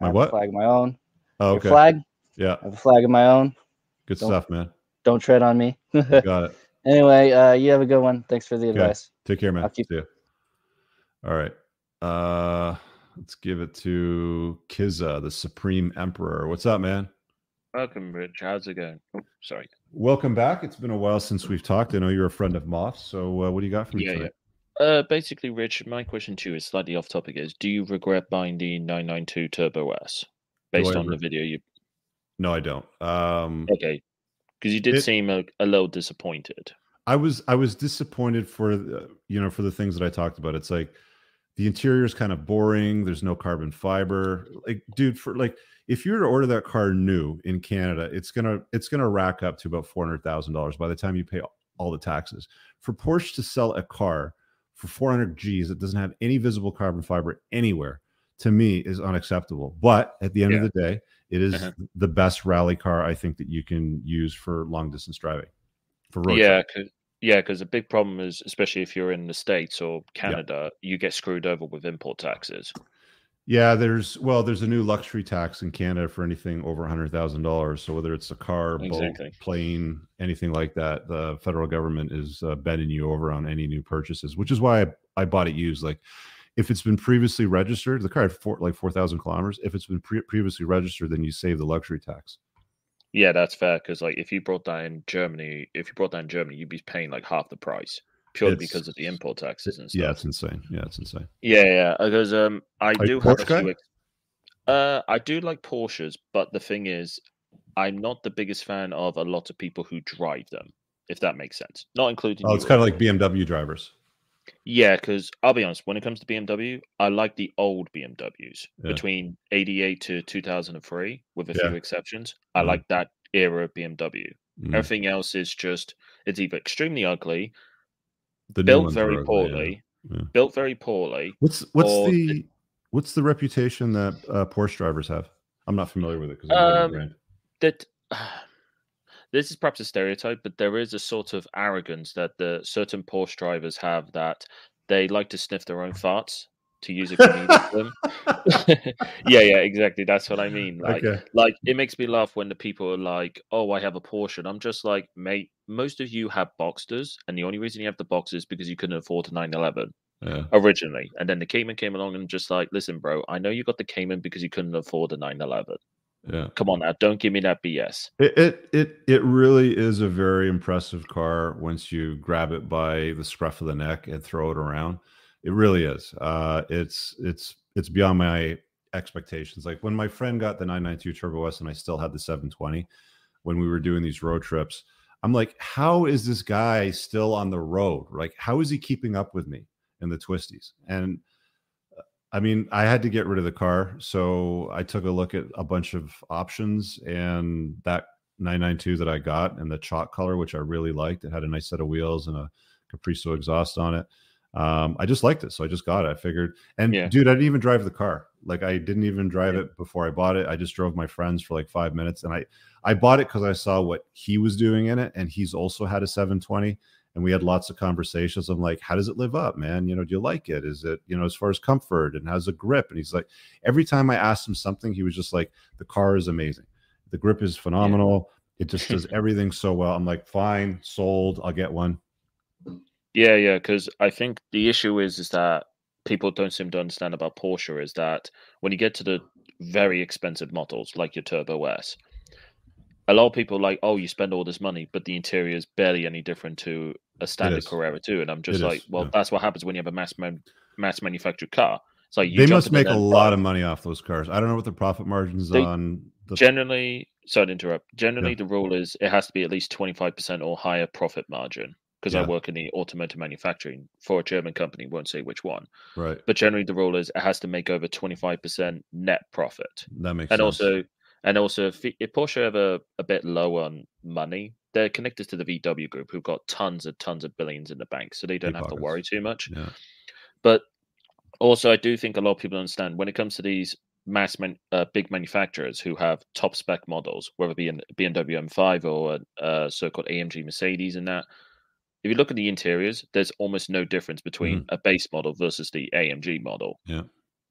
My what? Flag my own. Oh, Your okay flag. yeah I have a flag of my own. good Don't- stuff man Don't tread on me. *laughs* got it anyway, uh, you have a good one. Thanks for the Okay. advice. Take care, man. I'll keep- See ya. All right. Uh let's give it to Kiza, the Supreme Emperor. What's up, man? Welcome, Rich. How's it going? Oh, sorry. Welcome back. It's been a while since we've talked. I know you're a friend of Moth, so uh, what do you got for me Yeah, today? Uh, basically, Rich, my question to you is slightly off topic. Is do you regret buying the 992 Turbo S based on the video you? No, I don't. Um Okay, because you did It- seem a, a little disappointed. I was I was disappointed for the, you know for the things that I talked about. It's like the interior is kind of boring. There's no carbon fiber. Like, dude, for like if you were to order that car new in Canada, it's gonna it's gonna rack up to about four hundred thousand dollars by the time you pay all the taxes. For Porsche to sell a car for four hundred G's that doesn't have any visible carbon fiber anywhere to me is unacceptable. But at the end Yeah. of the day, it is Uh-huh. the best rally car I think that you can use for long distance driving. For road yeah. 'cause- yeah, because the big problem is, especially if you're in the states or Canada, you get screwed over with import taxes. Yeah, there's well, there's a new luxury tax in Canada for anything over a hundred thousand dollars. So whether it's a car, boat, plane, anything like that, the federal government is uh, bending you over on any new purchases, which is why I, I bought it used. Like, if it's been previously registered, the car had four, like four thousand kilometers. If it's been pre- previously registered, then you save the luxury tax. Yeah, that's fair. Because like, if you brought that in Germany, if you brought that in Germany, you'd be paying like half the price purely It's- because of the import taxes and stuff. Yeah, it's insane. Yeah, it's insane. Yeah, yeah. Because um, I you do have a few. Uh, I do like Porsches, but the thing is, I'm not the biggest fan of a lot of people who drive them. If that makes sense, not including. Oh, it's kind of like. BMW drivers. Yeah, because I'll be honest, when it comes to BMW, I like the old BMWs Yeah. between 88 to 2003, with a Yeah. few exceptions. I Mhm. like that era of BMW. Mm. Everything else is just, it's either extremely ugly, The built very poorly, Yeah. built very poorly. What's what's the the- what's the reputation that uh, Porsche drivers have? I'm not familiar with it because I'm not in Um, the brand. *sighs* this is perhaps a stereotype, but there is a sort of arrogance that the certain Porsche drivers have that they like to sniff their own farts to use a comedian term. yeah, yeah, exactly. That's what I mean. Like, Okay. like it makes me laugh when the people are like, "Oh, I have a Porsche." And I'm just like, mate, most of you have Boxsters, and the only reason you have the Boxsters is because you couldn't afford a 911 Yeah. originally, and then the Cayman came along and just like, listen, bro, I know you got the Cayman because you couldn't afford a 911. Yeah. Come on now, don't give me that BS. It, it it it really is a very impressive car once you grab it by the scruff of the neck and throw it around. It really is. Uh, it's it's it's beyond my expectations. Like when my friend got the 992 Turbo S and I still had the 720 when we were doing these road trips, I'm like, how is this guy still on the road? Like, how is he keeping up with me in the twisties? And I mean, I had to get rid of the car, so I took a look at a bunch of options, and that 992 that I got in the chalk color, which I really liked, it had a nice set of wheels and a Capristo exhaust on it. Um, I just liked it, so I just got it. I figured, and Yeah. dude, I didn't even drive the car. Like, I didn't even drive it before I bought it. I just drove my friends for like five minutes, and I I bought it because I saw what he was doing in it, and he's also had a 720 and we had lots of conversations. I'm like, how does it live up, man? You know, do you like it? Is it, you know, as far as comfort and how's the grip? And he's like, every time I asked him something, he was just like, the car is amazing. The grip is phenomenal. It just *laughs* does everything so well. I'm like, fine, sold. I'll get one. Yeah, yeah, because I think the issue is is that people don't seem to understand about Porsche is that when you get to the very expensive models like your Turbo S, a lot of people are like, oh, you spend all this money, but the interior is barely any different to a standard. Carrera 2. And I'm just It like, is, well, yeah. that's what happens when you have a mass man- mass manufactured car. It's like you They must make a lot of money off those cars. I don't know what the profit margins They on the Generally, sorry to interrupt. Generally, the rule is it has to be at least 25% or higher profit margin. Because I work in the automotive manufacturing for a German company, won't say which one. right. But generally, the rule is it has to make over 25% net profit. That makes And sense. And also, and also, if, if Porsche ever a bit low on money, they're connected to the VW group, who've got tons and tons of billions in the bank, so they don't Deep have to worry too much. yeah. But also, I do think a lot of people understand when it comes to these mass man, uh, big manufacturers who have top spec models, whether it be a BMW M5 or a, a so-called AMG Mercedes, and that. If you look at the interiors, there's almost no difference between a base model versus the AMG model. Yeah.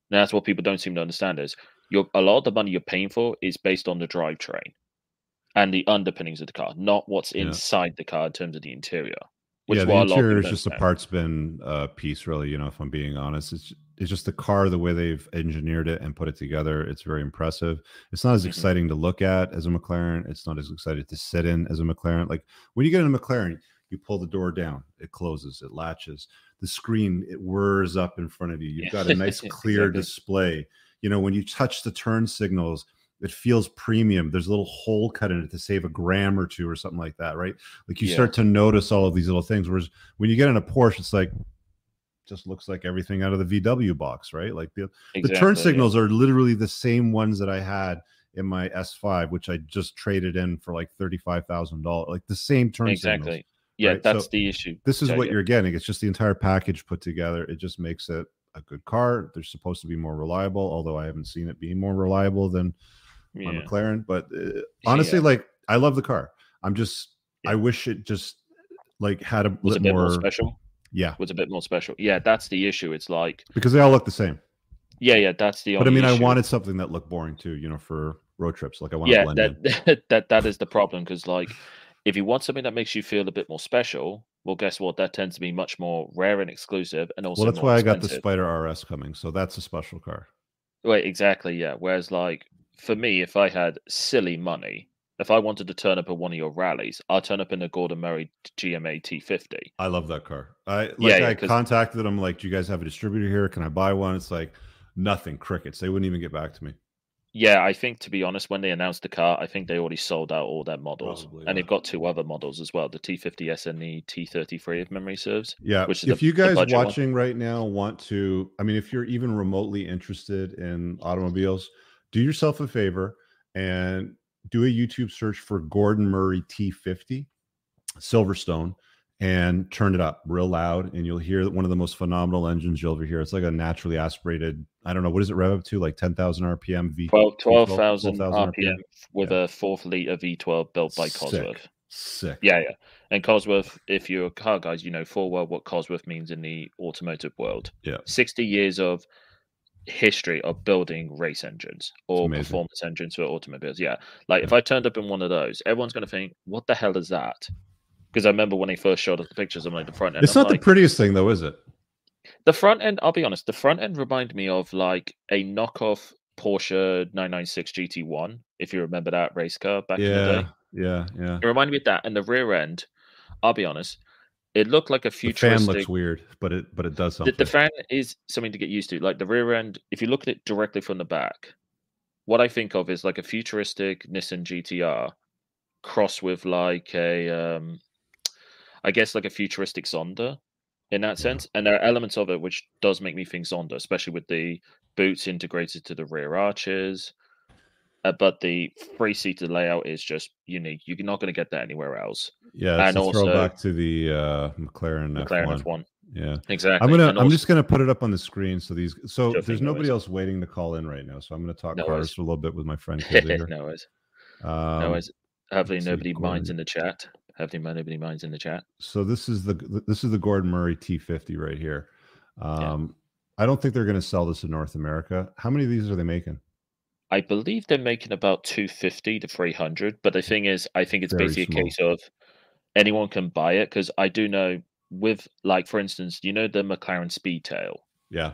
That's what people don't seem to understand is you're, a lot of the money you're paying for is based on the drivetrain and the underpinnings of the car, not what's Yeah. inside the car in terms of the interior. Which yeah, the what a lot of interior is just a parts bin uh, piece, really. You know, if I'm being honest, it's it's just the car, the way they've engineered it and put it together. It's very impressive. It's not as Mhm. exciting to look at as a McLaren. It's not as exciting to sit in as a McLaren. Like when you get in a McLaren, you pull the door down, it closes, it latches. The screen it whirs up in front of you. You've got a nice *laughs* clear display. You know, when you touch the turn signals, it feels premium. There's a little hole cut in it to save a gram or two or something like that, right? Like you Yeah. start to notice all of these little things. Whereas when you get in a Porsche, it's like just looks like everything out of the VW box, right? Like the, the turn Exactly, yeah. signals are literally the same ones that I had in my S5, which I just traded in for like thirty-five thousand dollars. Like the same turn signals. Exactly. signals. Yeah, right? that's So the issue. This is what you're getting. It's just the entire package put together. It just makes it a good car. They're supposed to be more reliable, although I haven't seen it being more reliable than Yeah. my McLaren. But uh, honestly, Yeah. like I love the car. I'm just Yeah. I wish it just like had a Was bit a bit more more. special. Yeah, Was a bit more special. Yeah, that's the issue. It's like, because they all look the same. yeah, yeah, that's the. But I mean, I wanted something that looked boring too. You know, for road trips. Like I want to yeah blend that, in. *laughs* that that is the problem because like if you want something that makes you feel a bit more special well guess what that tends to be much more rare and exclusive and also Well, that's why I got the. Spyder RS coming. So that's a special car. Wait, exactly yeah whereas like for me if i had silly money if i wanted to turn up at one of your rallies i'll turn up in a gordon murray gma t50 I love that car. I like Yeah, yeah, I 'cause- contacted them like, do you guys have a distributor here? Can I buy one? It's like nothing, crickets. They wouldn't even get back to me. Yeah i think to be honest when they announced the car i think they already sold out all their models Probably, and they've got two other models as well the t50 the t33 if memory serves Yeah. Which is if the- you guys budget one. watching right now want to, I mean, if you're even remotely interested in automobiles, do yourself a favor and do a YouTube search for Gordon Murray T50 Silverstone and turn it up real loud and you'll hear one of the most phenomenal engines you'll ever hear. It's like a naturally aspirated, I don't know, what does it rev up to? Like 10,000 RPM V 12 V12, 12,000 12,000 RPM with a fourth liter V12 built by Sick. Cosworth. Sick. Yeah, yeah. And Cosworth, if you're a car guys, you know full well what Cosworth means in the automotive world. Yeah. 60 years of history of building race engines or performance engines for automobiles. Yeah. Like if I turned up in one of those, everyone's going to think, what the hell is that? Because I remember when they first showed us the pictures, I'm like, the front end. It's I'm not like, the prettiest thing though, is it? the front end, I'll be honest, the front end reminded me of like a knockoff Porsche 996 GT1, if you remember that race car back in the Yeah. day. Yeah. Yeah. It reminded me of that. And the rear end, I'll be honest, it looked like a The fan looks weird, but it but it does the, something. the fan is something to get used to. Like the rear end, if you look at it directly from the back, what I think of is like a futuristic Nissan GTR cross with like a, um, I guess like a futuristic Zonda in that sense. And there are elements of it which does make me think Zonda, especially with the boots integrated to the rear arches. Uh, but the three seater layout is just unique. You're not going to get that anywhere else. Yeah, And also- back to the uh, McLaren, McLaren F1. F1. Yeah, Exactly. I'm gonna. And I'm also- just gonna put it up on the screen so these. So there's nobody worries. else waiting to call in right now. So I'm gonna talk No cars for a little bit with my friend *laughs* no worries. Um, no worries. Hopefully nobody minds in the chat. Hopefully nobody minds in the chat. So this is the this is the Gordon Murray T50 right here. Um, I don't think they're gonna sell this in North America. How many of these are they making? I believe they're making about 250 to 300, but the thing is, I think it's Very basically small. a case of anyone can buy it because I do know with, like, for instance, you know the McLaren Speedtail. Yeah,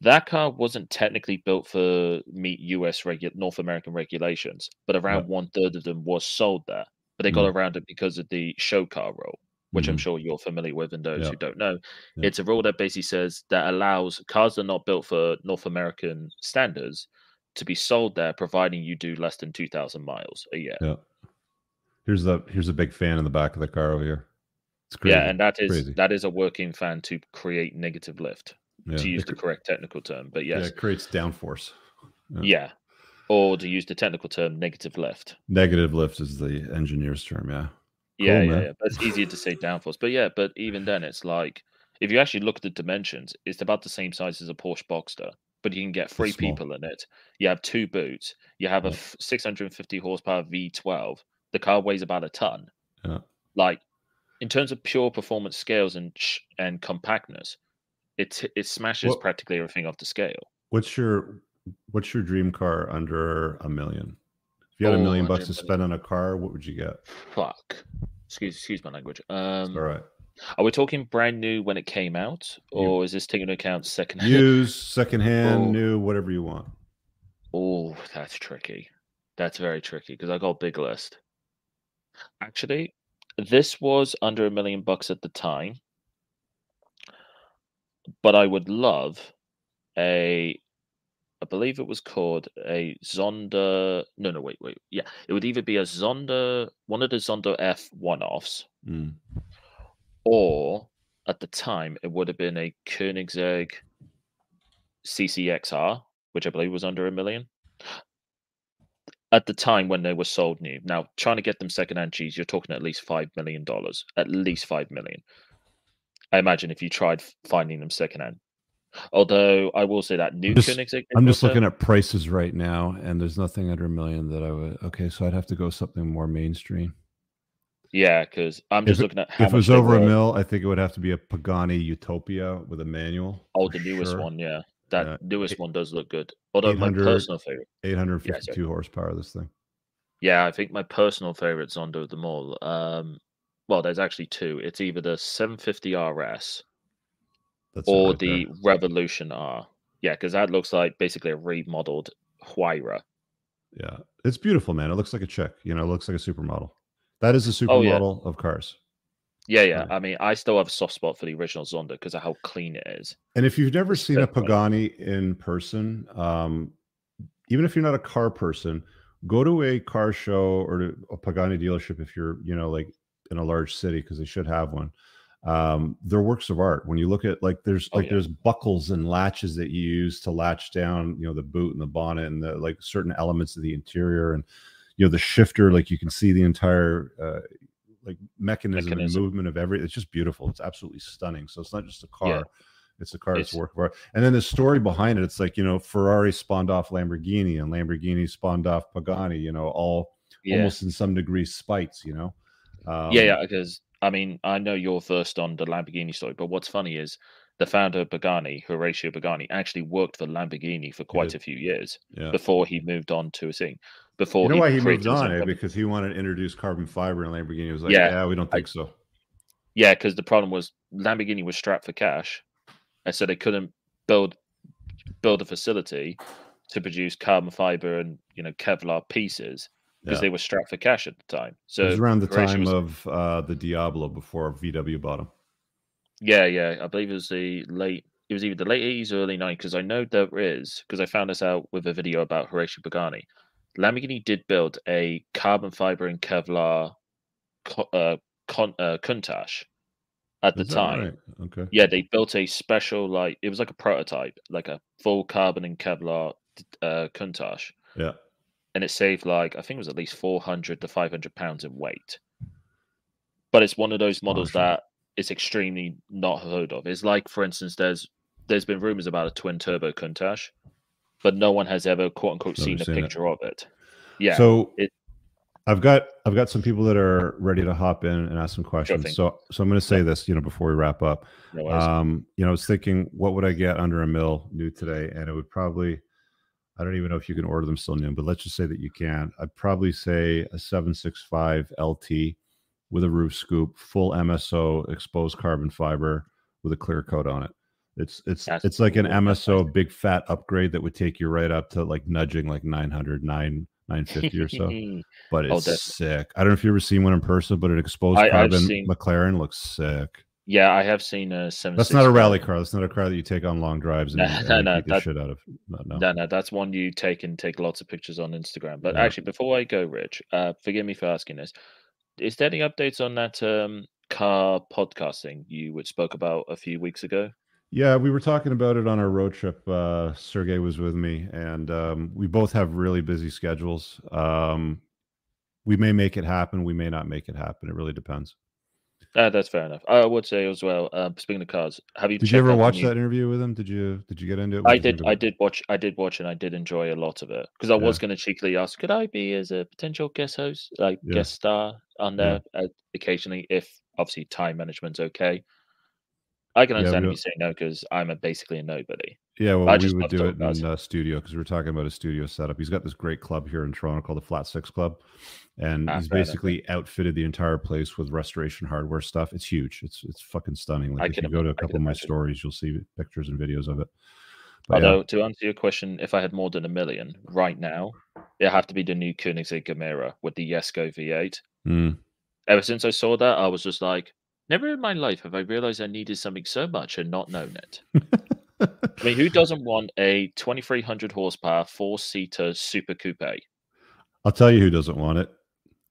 That car wasn't technically built for meet US regu- North American regulations, but around one third of them was sold there. But they got Mm. around it because of the show car rule, which I'm Mhm. sure you're familiar with. And those Yeah. who don't know, Yeah. it's a rule that basically says that allows cars that are not built for North American standards to be sold there, providing you do less than 2,000 miles a year. yeah. Here's the here's a big fan in the back of the car over here. It's crazy. Yeah, and that is Crazy. that is a working fan to create negative lift, yeah. to use it, the correct technical term. But yeah, yes, it creates downforce. yeah. yeah. Or to use the technical term, negative lift. Negative lift is the engineer's term. Yeah. Yeah, Cool, yeah, yeah. But it's easier to say downforce. But yeah, but even then, it's like if you actually look at the dimensions, it's about the same size as a Porsche Boxster, but you can get three people in it. You have two boots. You have a Yeah. f- 650 horsepower V12. The car weighs about a ton. Yeah. Like in terms of pure performance scales and sh- and compactness, it it smashes Well- practically everything off the scale. What's your what's your dream car under a million? If you had a million bucks to spend on a car, what would you get? Fuck. Excuse excuse my language. Um, all right. are we talking brand new when it came out, You- or is this taking into account second? Used, secondhand, Oh. new, whatever you want. Oh, that's tricky. That's very tricky because I got a big list. Actually, this was under a million bucks at the time, but I would love a. I believe it was called a Zonda. No, no, wait, wait. Yeah, it would either be a Zonda, one of the Zonda F one-offs, Mm. or at the time it would have been a Koenigsegg CCXR, which I believe was under a million. At the time when they were sold new. Now, trying to get them secondhand cheese, you're talking at least five million dollars. At least five million. I imagine if you tried finding them secondhand. Although I will say that new just- I'm just looking at prices right now, and there's nothing under a million that I would. Okay, so I'd have to go something more mainstream. Yeah, because I'm just it- looking at how If it was over a were- mil, I think it would have to be a Pagani Utopia with a manual. Oh, the newest sure. one, yeah. That Yeah, newest eight- one does look good. Although my 800 personal favorite, 852 horsepower. This thing. yeah, I think my personal favorite Zonda of them all. Um, well, there's actually two. It's either the 750 RS That's or right the there. Revolution R. Yeah, because that looks like basically a remodeled Huayra. Yeah, it's beautiful, man. It looks like a chick. You know, it looks like a supermodel. That is a Oh, yeah. supermodel of cars. Yeah, yeah. I mean, I still have a soft spot for the original Zonda because of how clean it is. And if you've never It's seen a. Pagani in person, um, even if you're not a car person, go to a car show or to a Pagani dealership if you're, you know, like in a large city because they should have one. Um, they're works of art. When you look at like there's Oh, like yeah. there's buckles and latches that you use to latch down, you know, the boot and the bonnet and the like certain elements of the interior and you know the shifter, like you can see the entire uh like mechanism, Mechanism. and movement of every it's just beautiful. It's absolutely stunning. So it's not just a car. Yeah. It's a car. It's, work of art. And then the story behind it, it's like, you know, Ferrari spawned off Lamborghini and Lamborghini spawned off Pagani, you know, all Yeah. almost in some degree spites, you know? Um, yeah, yeah, because I mean, I know you're versed on the Lamborghini story, but what's funny is the founder of Pagani, Horatio Pagani, actually worked for Lamborghini for quite a few years Yeah. before he moved on to a thing. Before You know why he moved on? Eh? Because he wanted to introduce carbon fiber and Lamborghini was like, Yeah, yeah, we don't I- think so. Yeah, because the problem was Lamborghini was strapped for cash, and so they couldn't build build a facility to produce carbon fiber and you know Kevlar pieces because Yeah. they were strapped for cash at the time. So it was around the Horatio time was- of uh, the Diablo before VW bought him. Yeah, yeah. I believe it was the late. It was either the late eighties or early nineties because I know there is because I found this out with a video about Horatio Pagani. Lamborghini did build a carbon fiber and Kevlar uh, con- uh, Countach at the time. right? Okay. Yeah, they built a special like it was like a prototype, like a full carbon and Kevlar uh, Countach, Yeah. And it saved like I think it was at least four hundred to five hundred pounds in weight. But it's one of those models Astonishing. that is extremely not heard of. It's like, for instance, there's there's been rumors about a twin turbo Countach, but no one has ever quote unquote seen a seen it. picture of it. Yeah, So it- I've got I've got some people that are ready to hop in and ask some questions. so so I'm going to say this, you know, before we wrap up. no. Um, you know, I was thinking, what would I get under a mill new today? And it would probably, I don't even know if you can order them still new, but let's just say that you can. I'd probably say a 765 LT with a roof scoop, full MSO exposed carbon fiber with a clear coat on it. It's it's That's it's like an MSO big fat upgrade that would take you right up to like nudging like 900, 9, 950 or so. *laughs* But Oh, it's definitely. sick. I don't know if you've ever seen one in person, but an exposed I- carbon McLaren looks sick. Yeah, I have seen a seven. That's not a rally car. That's not a car that you take on long drives and, No, and no, no, beat the that- shit out of. No, no. No, no, that's one you take and take lots of pictures on Instagram. But Yeah. actually, before I go, Rich, uh, forgive me for asking this. Is there any updates on that um, car podcasting you would spoke about a few weeks ago? Yeah, we were talking about it on our road trip. Uh, Sergey was with me, and um, we both have really busy schedules. Um, we may make it happen. We may not make it happen. It really depends. Uh, that's fair enough. I would say as well. Uh, speaking of cars, have you? Did you ever watch new- that interview with him? Did you Did you get into it? I did. I did watch. I did watch, and I did enjoy a lot of it because I was going to cheekily ask, could I be as a potential guest host, like Yeah. guest star on Yeah. there uh, occasionally, if obviously time management's okay. I can understand if you say no because I'm a, basically a nobody. Yeah, well, I we would do it in uh, studio because we're talking about a studio setup. He's got this great club here in Toronto called the Flat Six Club, and Ah, he's basically outfitted the entire place with restoration hardware stuff. It's huge. It's it's fucking stunning. Like I if can you go to a couple of my stories, you'll see pictures and videos of it. But yeah, to answer your question, if I had more than a million right now, it'd have to be the new Koenigsegg Gemera with the Jesko V8. mm, Ever since I saw that, I was just like, never in my life have I realized I needed something so much and not known it. *laughs* I mean, who doesn't want a 2300 horsepower four seater super coupe? I'll tell you who doesn't want it: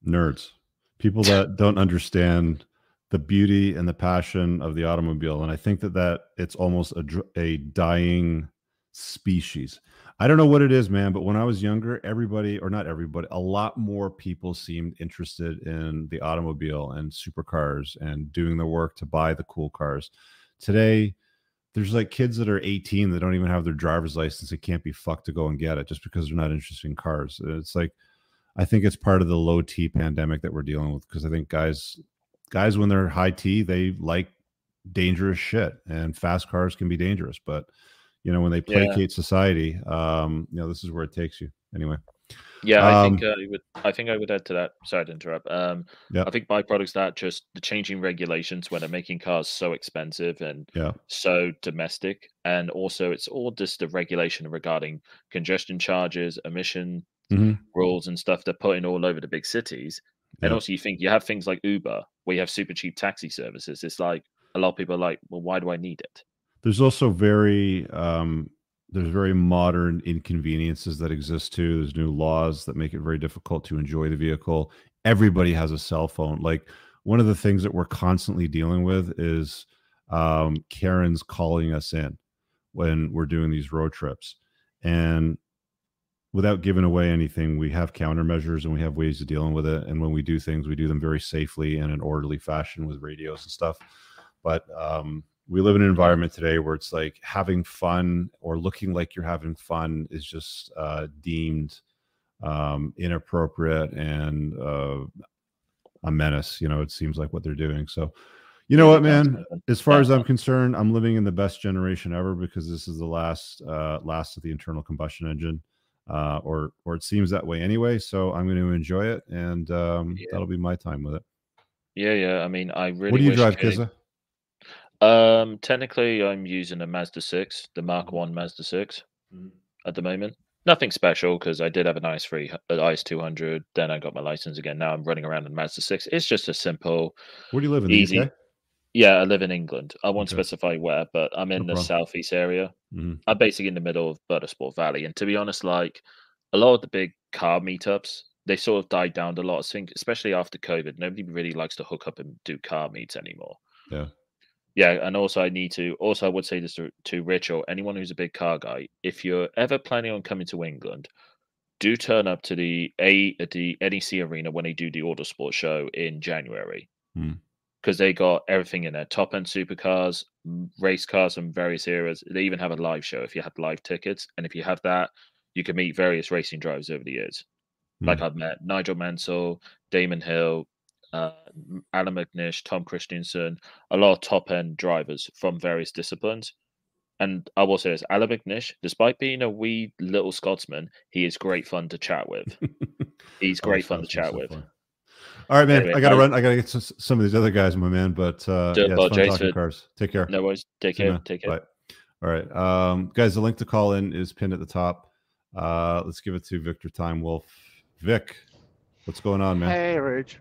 nerds, people that *laughs* don't understand the beauty and the passion of the automobile. And I think that that it's almost a a dying species. I don't know what it is, man, but when I was younger, everybody, or not everybody, a lot more people seemed interested in the automobile and supercars and doing the work to buy the cool cars. Today, there's like kids that are 18 that don't even have their driver's license. They can't be fucked to go and get it just because they're not interested in cars. It's like, I think it's part of the low T pandemic that we're dealing with because I think guys, guys when they're high T, they like dangerous shit, and fast cars can be dangerous. But you know, when they placate yeah. society, um, you know, this is where it takes you. Anyway. Yeah, I um, think uh, I would. I think I would add to that. Sorry to interrupt. Um, yeah. I think byproducts that just the changing regulations when they're making cars so expensive and yeah. so domestic, and also it's all just the regulation regarding congestion charges, emission mm-hmm. rules, and stuff they're putting all over the big cities. Yeah. And also, you think you have things like Uber, where you have super cheap taxi services. It's like a lot of people are like, well, why do I need it? There's also very um, there's very modern inconveniences that exist too. There's new laws that make it very difficult to enjoy the vehicle. Everybody has a cell phone. Like one of the things that we're constantly dealing with is um, Karen's calling us in when we're doing these road trips. And without giving away anything, we have countermeasures and we have ways of dealing with it. And when we do things, we do them very safely and in an orderly fashion with radios and stuff. But um, we live in an environment today where it's like having fun or looking like you're having fun is just uh, deemed um, inappropriate and uh, a menace. You know, it seems like what they're doing. So, you know what, man? As far as I'm concerned, I'm living in the best generation ever because this is the last uh, last of the internal combustion engine, uh, or or it seems that way anyway. So I'm going to enjoy it, and um, yeah. that'll be my time with it. Yeah, yeah. I mean, I really. What do you drive, Kizza? Um, technically, I'm using a Mazda 6, the Mark mm-hmm. 1 Mazda 6 mm. at the moment. Nothing special because I did have an IS3, an IS 200. Then I got my license again. Now I'm running around in Mazda 6. It's just a simple. Where do you live in easy, UK? Yeah, I live in England. I won't okay. specify where, but I'm in no the southeast area. Mm-hmm. I'm basically in the middle of Buttersport Valley. And to be honest, like a lot of the big car meetups, they sort of died down a lot. I think, especially after COVID, nobody really likes to hook up and do car meets anymore. Yeah yeah, and also I need to also I would say this to, to Rich or anyone who's a big car guy. If you're ever planning on coming to England, do turn up to the a the NEC arena when they do the Autosport show in January. Because hmm. they got everything in there top end supercars, race cars from various eras. They even have a live show if you have live tickets. And if you have that, you can meet various racing drivers over the years. Like I've met Nigel Mansell, Damon Hill, uh, Allan McNish, Tom Kristensen, a lot of top end drivers from various disciplines. And I will say this Allan McNish, despite being a wee little Scotsman, he is great fun to chat with. *laughs* He's great fun to chat with. All right, man. Anyway, I got to run. I got to get to some of these other guys, my man. But uh, yeah, it's fun talking cars. Take care. No worries. Take See care. Man. Take care. Bye. All right, um, guys. The link to call in is pinned at the top. Uh, let's give it to Victor Time Wolf. Vic, what's going on, man? Hey, Rich.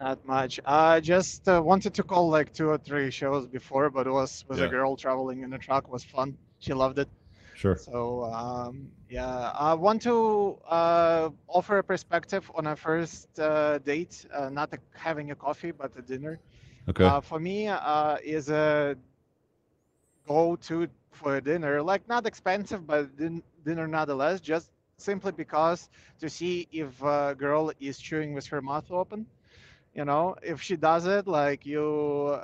Not much. I just uh, wanted to call like two or three shows before, but it was with yeah. a girl traveling in a truck. It was fun. She loved it. Sure. So um, yeah, I want to uh, offer a perspective on a first uh, date, uh, not a, having a coffee, but a dinner. Okay. Uh, for me, uh, is a go-to for a dinner, like not expensive, but din- dinner nonetheless. Just simply because to see if a girl is chewing with her mouth open you know if she does it like you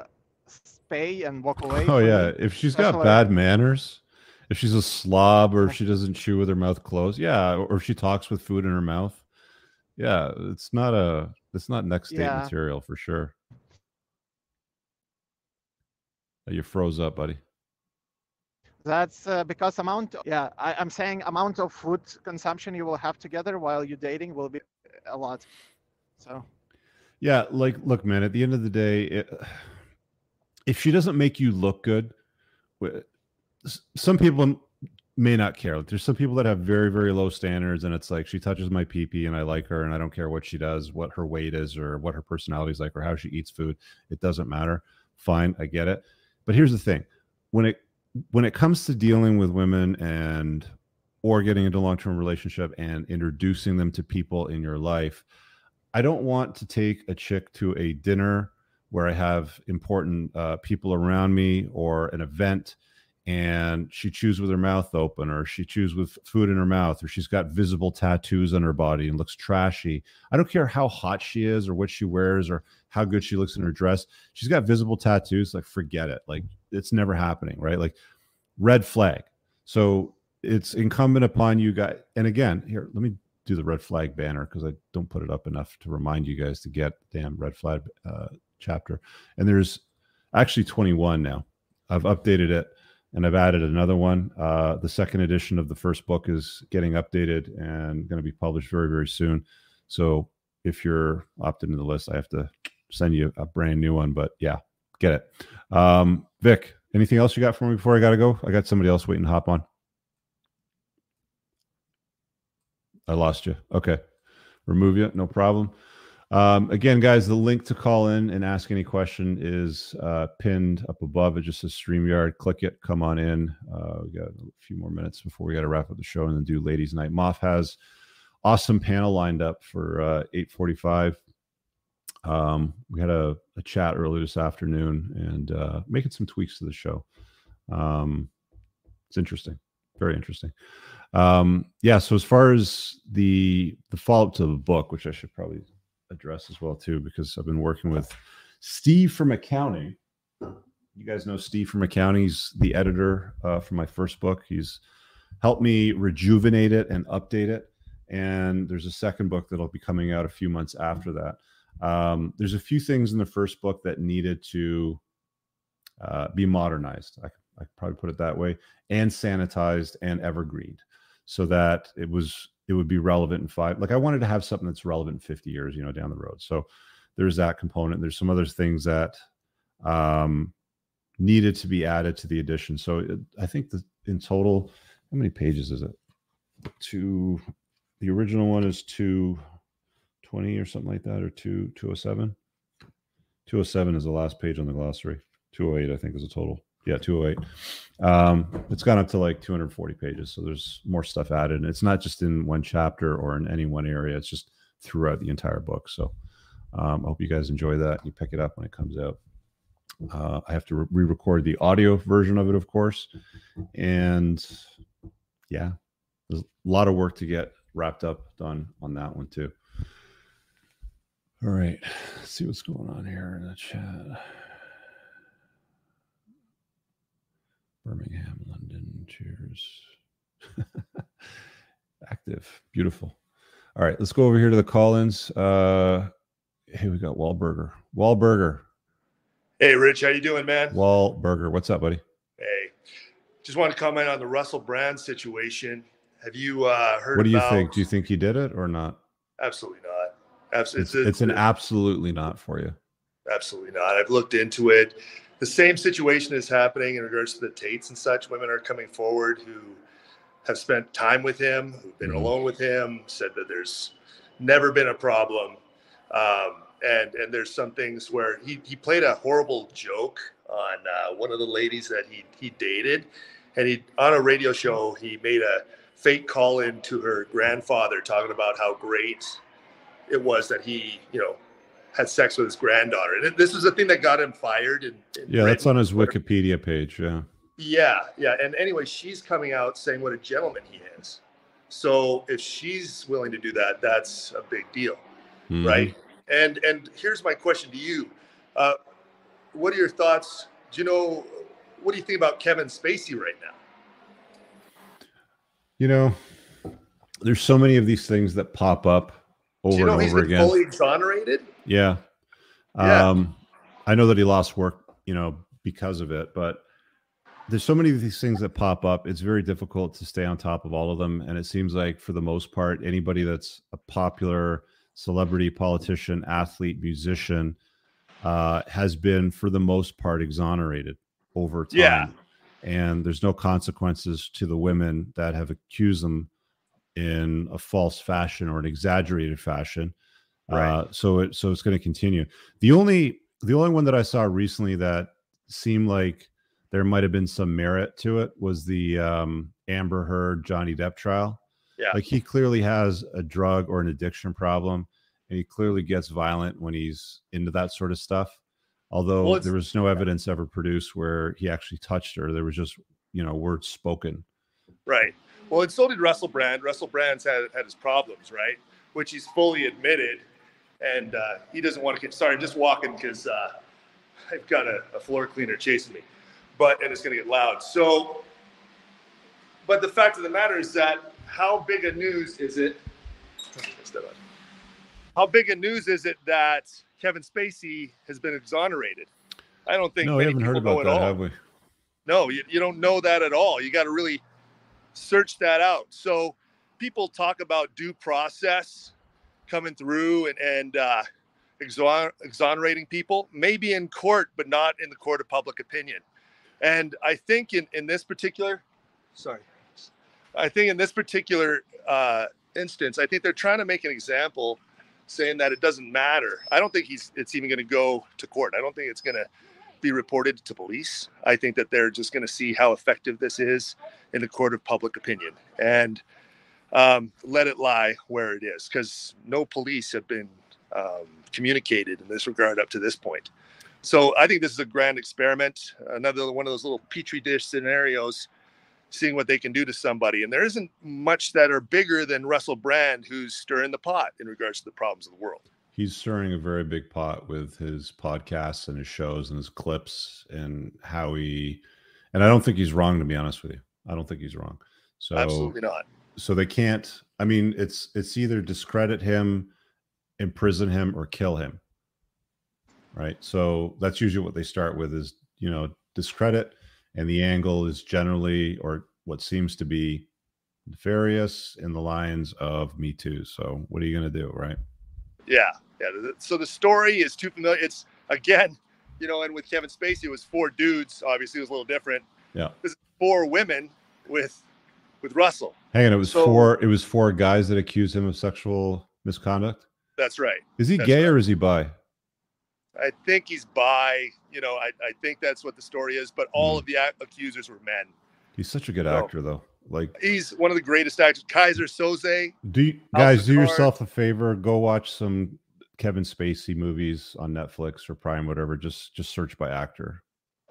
pay and walk away oh yeah. if she's got bad manners if she's a slob or if she doesn't chew with her mouth closed yeah or if she talks with food in her mouth yeah it's not a it's not next date yeah. material for sure. You froze up buddy. That's uh, because amount yeah I, i'm saying amount of food consumption you will have together while you're dating will be a lot. So yeah, like look, man. At the end of the day, it, if she doesn't make you look good, some people may not care. Like, there's some people that have very, very low standards, and it's like she touches my pee and I like her, and I don't care what she does, what her weight is, or what her personality is like, or how she eats food. It doesn't matter. Fine, I get it. But here's the thing: when it when it comes to dealing with women and or getting into a long term relationship and introducing them to people in your life, I don't want to take a chick to a dinner where I have important uh, people around me or an event and she chews with her mouth open or she chews with food in her mouth or she's got visible tattoos on her body and looks trashy. I don't care how hot she is or what she wears or how good she looks in her dress. She's got visible tattoos. Like, forget it. Like, it's never happening, right? Like red flag. So it's incumbent upon you guys. And again, here, let me do the red flag banner because I don't put it up enough to remind you guys to get damn red flag uh, chapter. And there's actually 21 now. I've updated it and I've added another one. Uh, the second edition of the first book is getting updated and going to be published very, very soon. So if you're opted into the list, I have to send you a brand new one. But yeah, get it. Um, Vic, anything else you got for me before I got to go? I got somebody else waiting to hop on. I lost you. Okay. Remove you. No problem. Um, again, guys, the link to call in and ask any question is uh, pinned up above. It just says StreamYard. Click it. Come on in. Uh, we got a few more minutes before we got to wrap up the show and then do Ladies Night. Moth has awesome panel lined up for uh, 845. Um, we had a, a, chat earlier this afternoon and uh, making some tweaks to the show. Um, it's interesting. Very interesting. Um, yeah. So as far as the the follow up to the book, which I should probably address as well too, because I've been working with Steve from accounting. You guys know Steve from accounting. He's the editor uh, for my first book. He's helped me rejuvenate it and update it. And there's a second book that'll be coming out a few months after that. Um, there's a few things in the first book that needed to uh, be modernized. I, I probably put it that way, and sanitized and evergreened so that it was it would be relevant in five like i wanted to have something that's relevant in 50 years you know down the road. So there's that component there's some other things that um needed to be added to the edition so it, i think that in total how many pages is it? Two the original one is 220 or something like that or 2 207 207 is the last page on the glossary. 208 i think is a total yeah 208 um it's gone up to like 240 pages so there's more stuff added. And it's not just in one chapter or in any one area it's just throughout the entire book. So um, i hope you guys enjoy that you pick it up when it comes out. Uh, i have to re-record the audio version of it of course. And yeah there's a lot of work to get wrapped up done on that one too. All right let's see what's going on here in the chat Birmingham, London. Cheers. *laughs* Active. Beautiful. All right, let's go over here to the call-ins. Uh hey, we got Wahlberger. Wahlberger. Hey Rich, how you doing, man? Wahlberger. What's up, buddy? Hey. Just want to comment on the Russell Brand situation. Have you uh heard about What do about... you think? Do you think he did it or not? Absolutely not. Absolutely. It's, it's, an absolutely not for you. Absolutely not. I've looked into it the same situation is happening in regards to the Tates and such. Women are coming forward who have spent time with him, who've been mm-hmm. alone with him, said that there's never been a problem. Um, and and there's some things where he, he played a horrible joke on uh, one of the ladies that he he dated, and he on a radio show he made a fake call in to her grandfather talking about how great it was that he you know had sex with his granddaughter. And this is a thing that got him fired. In, in yeah, that's on his Wikipedia page. Yeah. Yeah, yeah. And anyway, she's coming out saying what a gentleman he is. So if she's willing to do that, that's a big deal, mm-hmm. right? And and here's my question to you: uh, What are your thoughts? Do you know what do you think about Kevin Spacey right now? You know, there's so many of these things that pop up over you know and over again. Fully exonerated. Yeah. yeah. Um, I know that he lost work, you know, because of it, but there's so many of these things that pop up. It's very difficult to stay on top of all of them. And it seems like, for the most part, anybody that's a popular celebrity, politician, athlete, musician uh, has been, for the most part, exonerated over time. Yeah. And there's no consequences to the women that have accused them in a false fashion or an exaggerated fashion. Right. Uh, so it so it's going to continue. The only the only one that I saw recently that seemed like there might have been some merit to it was the um, Amber Heard Johnny Depp trial. Yeah. Like he clearly has a drug or an addiction problem, and he clearly gets violent when he's into that sort of stuff. Although well, there was no evidence ever produced where he actually touched her, there was just you know words spoken. Right. Well, and so did Russell Brand. Russell Brand's had had his problems, right? Which he's fully admitted and uh, he doesn't want to get. Sorry, I'm just walking because uh, I've got a, a, floor cleaner chasing me. but and it's going to get loud. So, but the fact of the matter is that how big a news is it? How big a news is it that Kevin Spacey has been exonerated? I don't think No, we haven't heard about at that, all. have we? No, you, you don't know that at all. You got to really search that out. So people talk about due process coming through and, and uh, exon- exonerating people, maybe in court, but not in the court of public opinion. And I think in, in this particular, sorry, I think in this particular uh, instance, I think they're trying to make an example saying that it doesn't matter. I don't think he's it's even going to go to court. I don't think it's going to be reported to police. I think that they're just going to see how effective this is in the court of public opinion and um, let it lie where it is because no police have been um, communicated in this regard up to this point. So I think this is a grand experiment, another one of those little petri dish scenarios, seeing what they can do to somebody. And there isn't much that are bigger than Russell Brand, who's stirring the pot in regards to the problems of the world. He's stirring a very big pot with his podcasts and his shows and his clips and how he. And I don't think he's wrong, to be honest with you. I don't think he's wrong. So Absolutely not. So they can't. I mean, it's it's either discredit him, imprison him, or kill him. Right. So that's usually what they start with is you know discredit, and the angle is generally or what seems to be nefarious in the lines of Me Too. So what are you going to do, right? Yeah, yeah. So the story is too familiar. It's again, you know, and with Kevin Spacey, it was four dudes. Obviously, it was a little different. Yeah. This is four women with with Russell. Hang on, it was So- four. It was four guys that accused him of sexual misconduct. That's right. Is he That's gay right. or is he bi? I think he's bi. You know, I, I think that's what the story is. But all Mhm. of the ac- accusers were men. He's such a good No. actor, though. Like, He's one of the greatest actors. Keyser Söze. do you, guys do yourself a favor? Go watch some Kevin Spacey movies on Netflix or Prime, whatever. Just just search by actor.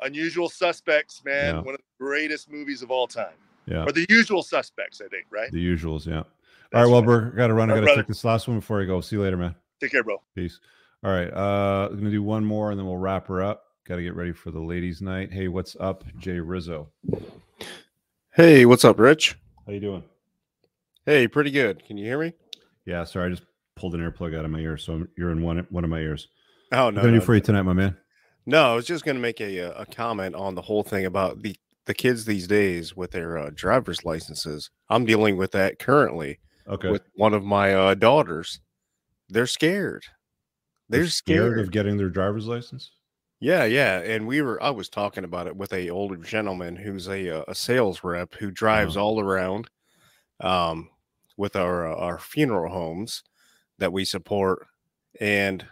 Unusual Suspects, man. Yeah. One of the greatest movies of all time. Yeah, Or the Usual Suspects, I think. Right. the usuals. Yeah. All That's right, Wilbur, got to run. I got to brother. take this last one before I go. See you later, man. Take care, bro. Peace. All right, uh, I'm gonna do one more and then we'll wrap her up. Got to get ready for the ladies' night. Hey, what's up, Jay Rizzo? Hey, what's up, Rich? How you doing? Hey, pretty good. Can you hear me? Yeah, sorry, I just pulled an earplug out of my ear, so you're in one one of my ears. Oh no! What no, can I do no, for you tonight, my man? no. I was just gonna make a uh, a comment on the whole thing about the the kids these days with their uh, driver's licenses. I'm dealing with that currently Okay. with one of my uh, daughters. They're scared. They're, scared. of getting their driver's license. Yeah, yeah. And we were I was talking about it with a older gentleman who's a uh, a sales rep who drives Uh-huh. all around um with our uh, our funeral homes that we support and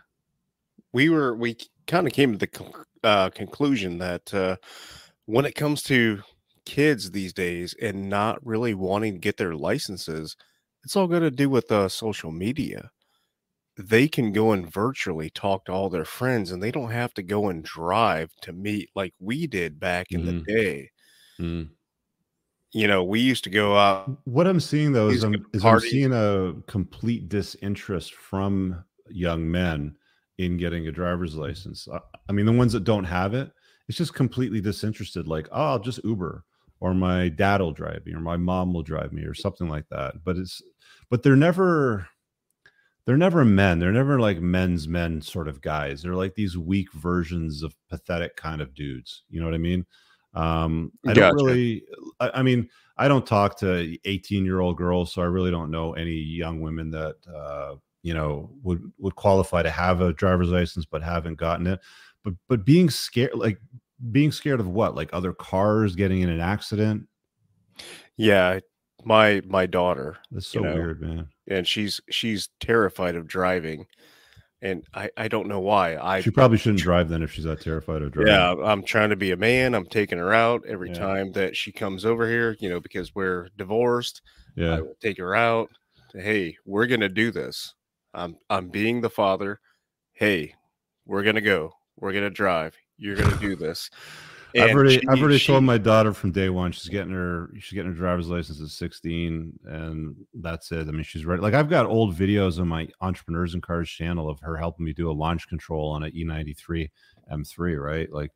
we were we kind of came to the con- uh, conclusion that uh when it comes to kids these days and not really wanting to get their licenses it's all got to do with uh, social media they can go and virtually talk to all their friends and they don't have to go and drive to meet like we did back in Mhm. the day. You know, we used to go out. What I'm seeing though is I'm, is I'm seeing a complete disinterest from young men in getting a driver's license. I, I mean, the ones that don't have it, it's just completely disinterested. Like, oh, I'll just Uber, or my dad will drive me, or my mom will drive me, or something like that. But it's, but they're never, they're never men. They're never like men's men sort of guys. They're like these weak versions of pathetic kind of dudes. You know what I mean? Um, I don't really. I, I mean, I don't talk to 18 year old girls, so I really don't know any young women that uh, you know would would qualify to have a driver's license but haven't gotten it. But but being scared, like being scared of what? Like other cars getting in an accident. Yeah, my my daughter, That's so You know, weird, man. and she's she's terrified of driving, and I I don't know why. I She probably shouldn't drive then if she's that terrified of driving. Yeah, I'm trying to be a man. I'm taking her out every Yeah. time that she comes over here, you know, because we're divorced. yeah. I will take her out. Hey, we're gonna do this. I'm I'm being the father. Hey, we're gonna go. We're gonna drive. You're gonna do this. I've already, she- I've already she- told my daughter from day one she's getting her, she's getting her driver's license at 16, and that's it. I mean, she's ready. Like I've got old videos on my Entrepreneurs and Cars channel of her helping me do a launch control on an E93 M3, right? Like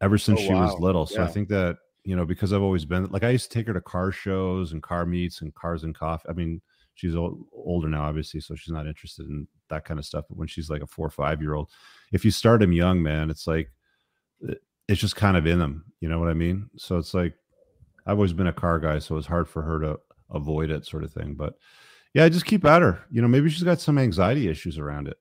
ever oh, since Oh, she was little. So I think that you know because I've always been like I used to take her to car shows and car meets and cars and coffee. I mean, she's old, older now, obviously, so she's not interested in that kind of stuff. But when she's like a four or five year old, if you start them young, man, it's like eh, it's just kind of in them. You know what I mean? So it's like I've always been a car guy, so it's hard for her to avoid it, sort of thing. But yeah, just keep at her. You know, maybe she's got some anxiety issues around it.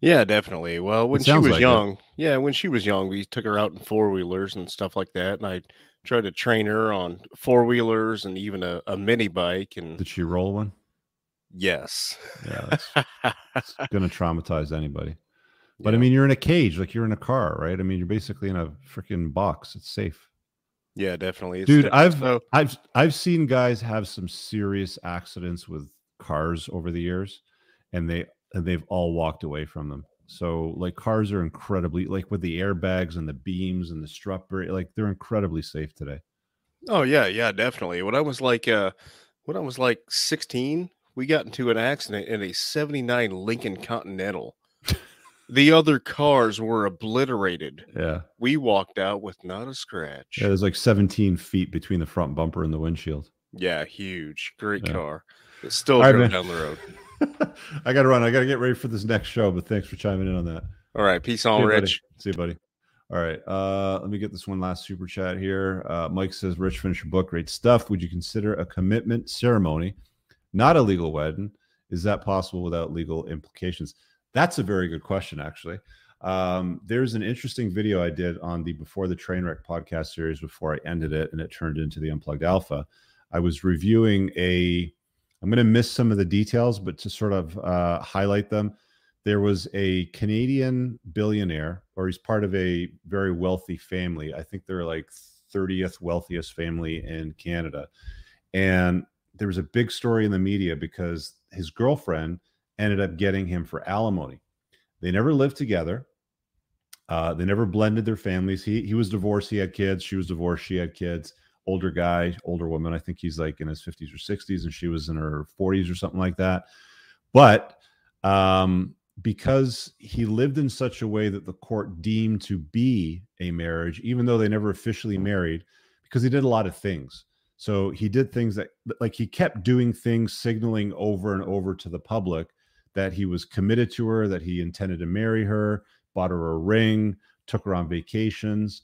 Yeah, definitely. Well, when she was like it. young, yeah, when she was young, we took her out in four wheelers and stuff like that, and I tried to train her on four wheelers and even a, a mini bike. And Did she roll one? yes, Yeah, it's gonna traumatize anybody. But I mean, you're in a cage, like you're in a car, right? I mean, you're basically in a freaking box. It's safe, yeah, definitely, It's dude. di- I've so I've I've seen guys have some serious accidents with cars over the years, and they and they've all walked away from them. So like cars are incredibly like with the airbags and the beams and the strut brake, like they're incredibly safe today. Oh yeah, yeah, definitely. When I was like uh when I was like 16, we got into an accident in a 79 Lincoln Continental. The other cars were obliterated. Yeah, We walked out with not a scratch. yeah. There's like 17 feet between the front bumper and the windshield. Yeah, huge. Great Yeah. car. It still All right, drove man. down the road. *laughs* I got to run. I got to get ready for this next show. But thanks for chiming in on that. All right, peace See on, buddy. Rich. See you, buddy. All right. Uh, let me get this one last super chat here. Uh, Mike says, Rich, finish your book. Great stuff. Would you consider a commitment ceremony, not a legal wedding? Is that possible without legal implications? That's a very good question, actually. Um, there's an interesting video I did on the Before the Trainwreck podcast series before I ended it, and it turned into the Unplugged Alpha. I was reviewing a, I'm going to miss some of the details, but to sort of uh, highlight them, there was a Canadian billionaire, or he's part of a very wealthy family. I think they're like 30th wealthiest family in Canada. And there was a big story in the media because his girlfriend ended up getting him for alimony. They never lived together. Uh, they never blended their families. He he was divorced. He had kids. She was divorced. She had kids. Older guy, older woman. I think he's like in his 50s or 60s, and she was in her 40s or something like that. But um, because he lived in such a way that the court deemed to be a marriage, even though they never officially married, because he did a lot of things. So he did things that, like, he kept doing things, signaling over and over to the public that he was committed to her, that he intended to marry her, bought her a ring, took her on vacations.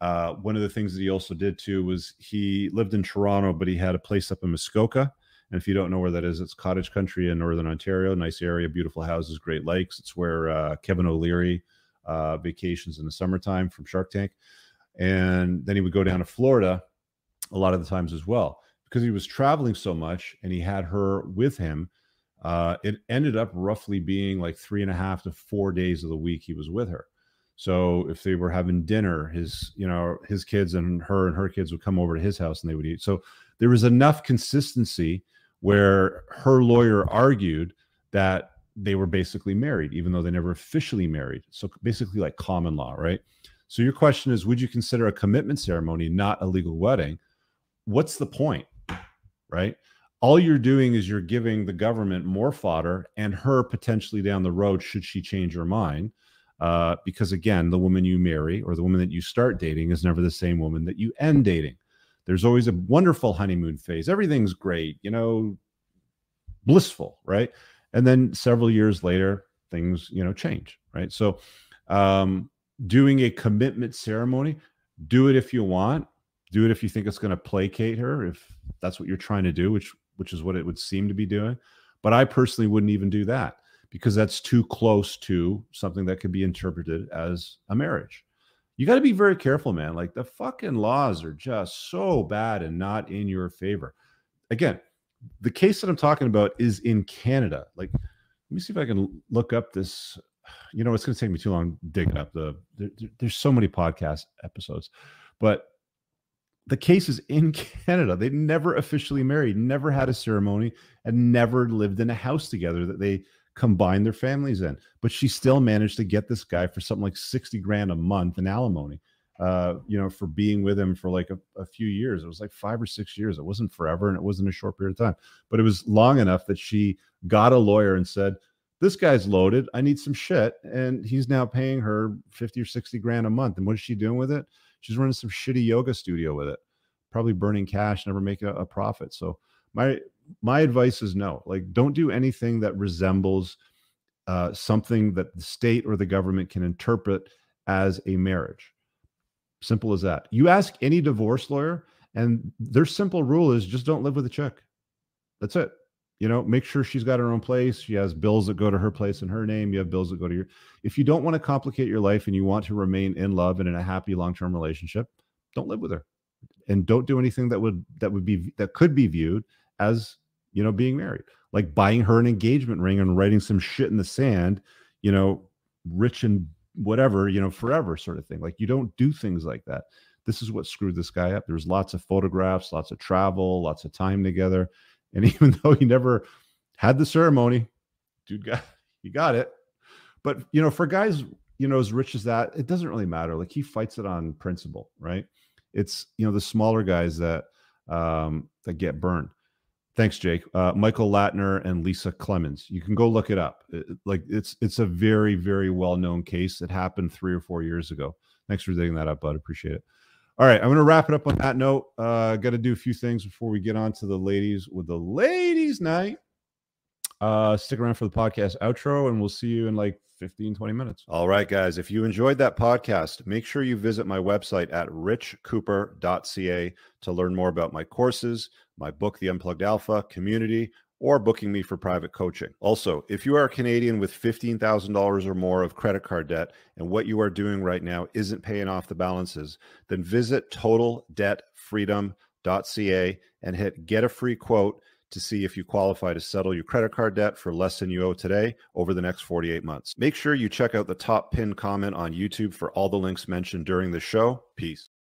Uh, one of the things that he also did too was he lived in Toronto, but he had a place up in Muskoka. And if you don't know where that is, it's cottage country in northern Ontario. Nice area, beautiful houses, great lakes. It's where uh, Kevin O'Leary uh, vacations in the summertime from Shark Tank. And then he would go down to Florida a lot of the times as well because he was traveling so much and he had her with him. Uh, it ended up roughly being like three and a half to four days of the week he was with her. So if they were having dinner, his you know his kids and her and her kids would come over to his house and they would eat. So there was enough consistency where her lawyer argued that they were basically married, even though they never officially married. So basically, like common law, right? So your question is, would you consider a commitment ceremony not a legal wedding? What's the point, right? All you're doing is you're giving the government more fodder and her potentially down the road, should she change her mind. Uh, because again, the woman you marry or the woman that you start dating is never the same woman that you end dating. There's always a wonderful honeymoon phase. Everything's great, you know, blissful, right? And then several years later, things, you know, change, right? So, um, doing a commitment ceremony, do it if you want, do it if you think it's going to placate her, if that's what you're trying to do, which which is what it would seem to be doing. But I personally wouldn't even do that because that's too close to something that could be interpreted as a marriage. You got to be very careful, man. Like the fucking laws are just so bad and not in your favor. Again, the case that I'm talking about is in Canada. Like, let me see if I can look up this. You know, it's going to take me too long digging up the. There, there's so many podcast episodes, but the case is in *laughs* Canada. They never officially married, never had a ceremony, and never lived in a house together that they combined their families in. But she still managed to get this guy for something like 60 grand a month in alimony. Uh, you know, for being with him for like a, a few years. It was like five or six years. It wasn't forever and it wasn't a short period of time, but it was long enough that she got a lawyer and said, This guy's loaded. I need some shit. And he's now paying her 50 or 60 grand a month. And what is she doing with it? She's running some shitty yoga studio with it, probably burning cash, never making a, a profit. So my my advice is no. Like, don't do anything that resembles uh, something that the state or the government can interpret as a marriage. Simple as that. You ask any divorce lawyer, and their simple rule is just don't live with a chick. That's it. You know, make sure she's got her own place. She has bills that go to her place in her name. You have bills that go to your. If you don't want to complicate your life and you want to remain in love and in a happy long-term relationship, don't live with her, and don't do anything that would that would be that could be viewed as you know being married, like buying her an engagement ring and writing some shit in the sand. You know, rich and whatever, you know, forever sort of thing. Like you don't do things like that. This is what screwed this guy up. There's lots of photographs, lots of travel, lots of time together and *laughs* even though he never had the ceremony, dude got he got it. But you know, for guys, you know, as rich as that, it doesn't really matter. Like he fights it on principle, right? It's you know the smaller guys that um that get burned. Thanks, Jake. Uh, Michael Latner and Lisa Climans. You can go look it up. It, like it's it's a very very well known case that happened three or four years ago. Thanks for digging that up, bud. Appreciate it. All right, I'm going to wrap it up on that note. Uh, Got to do a few things before we get on to the ladies with the ladies' night. Uh, stick around for the podcast outro, and we'll see you in like 15, 20 minutes. All right, guys. If you enjoyed that podcast, make sure you visit my website at richcooper.ca to learn more about my courses, my book, The Unplugged Alpha, community, or booking me for private coaching. Also, if you are a Canadian with $15,000 or more of credit card debt and what you are doing right now isn't paying off the balances, then visit totaldebtfreedom.ca and hit get a free quote to see if you qualify to settle your credit card debt for less than you owe today over the next 48 months. Make sure you check out the top pinned comment on YouTube for all the links mentioned during the show. Peace.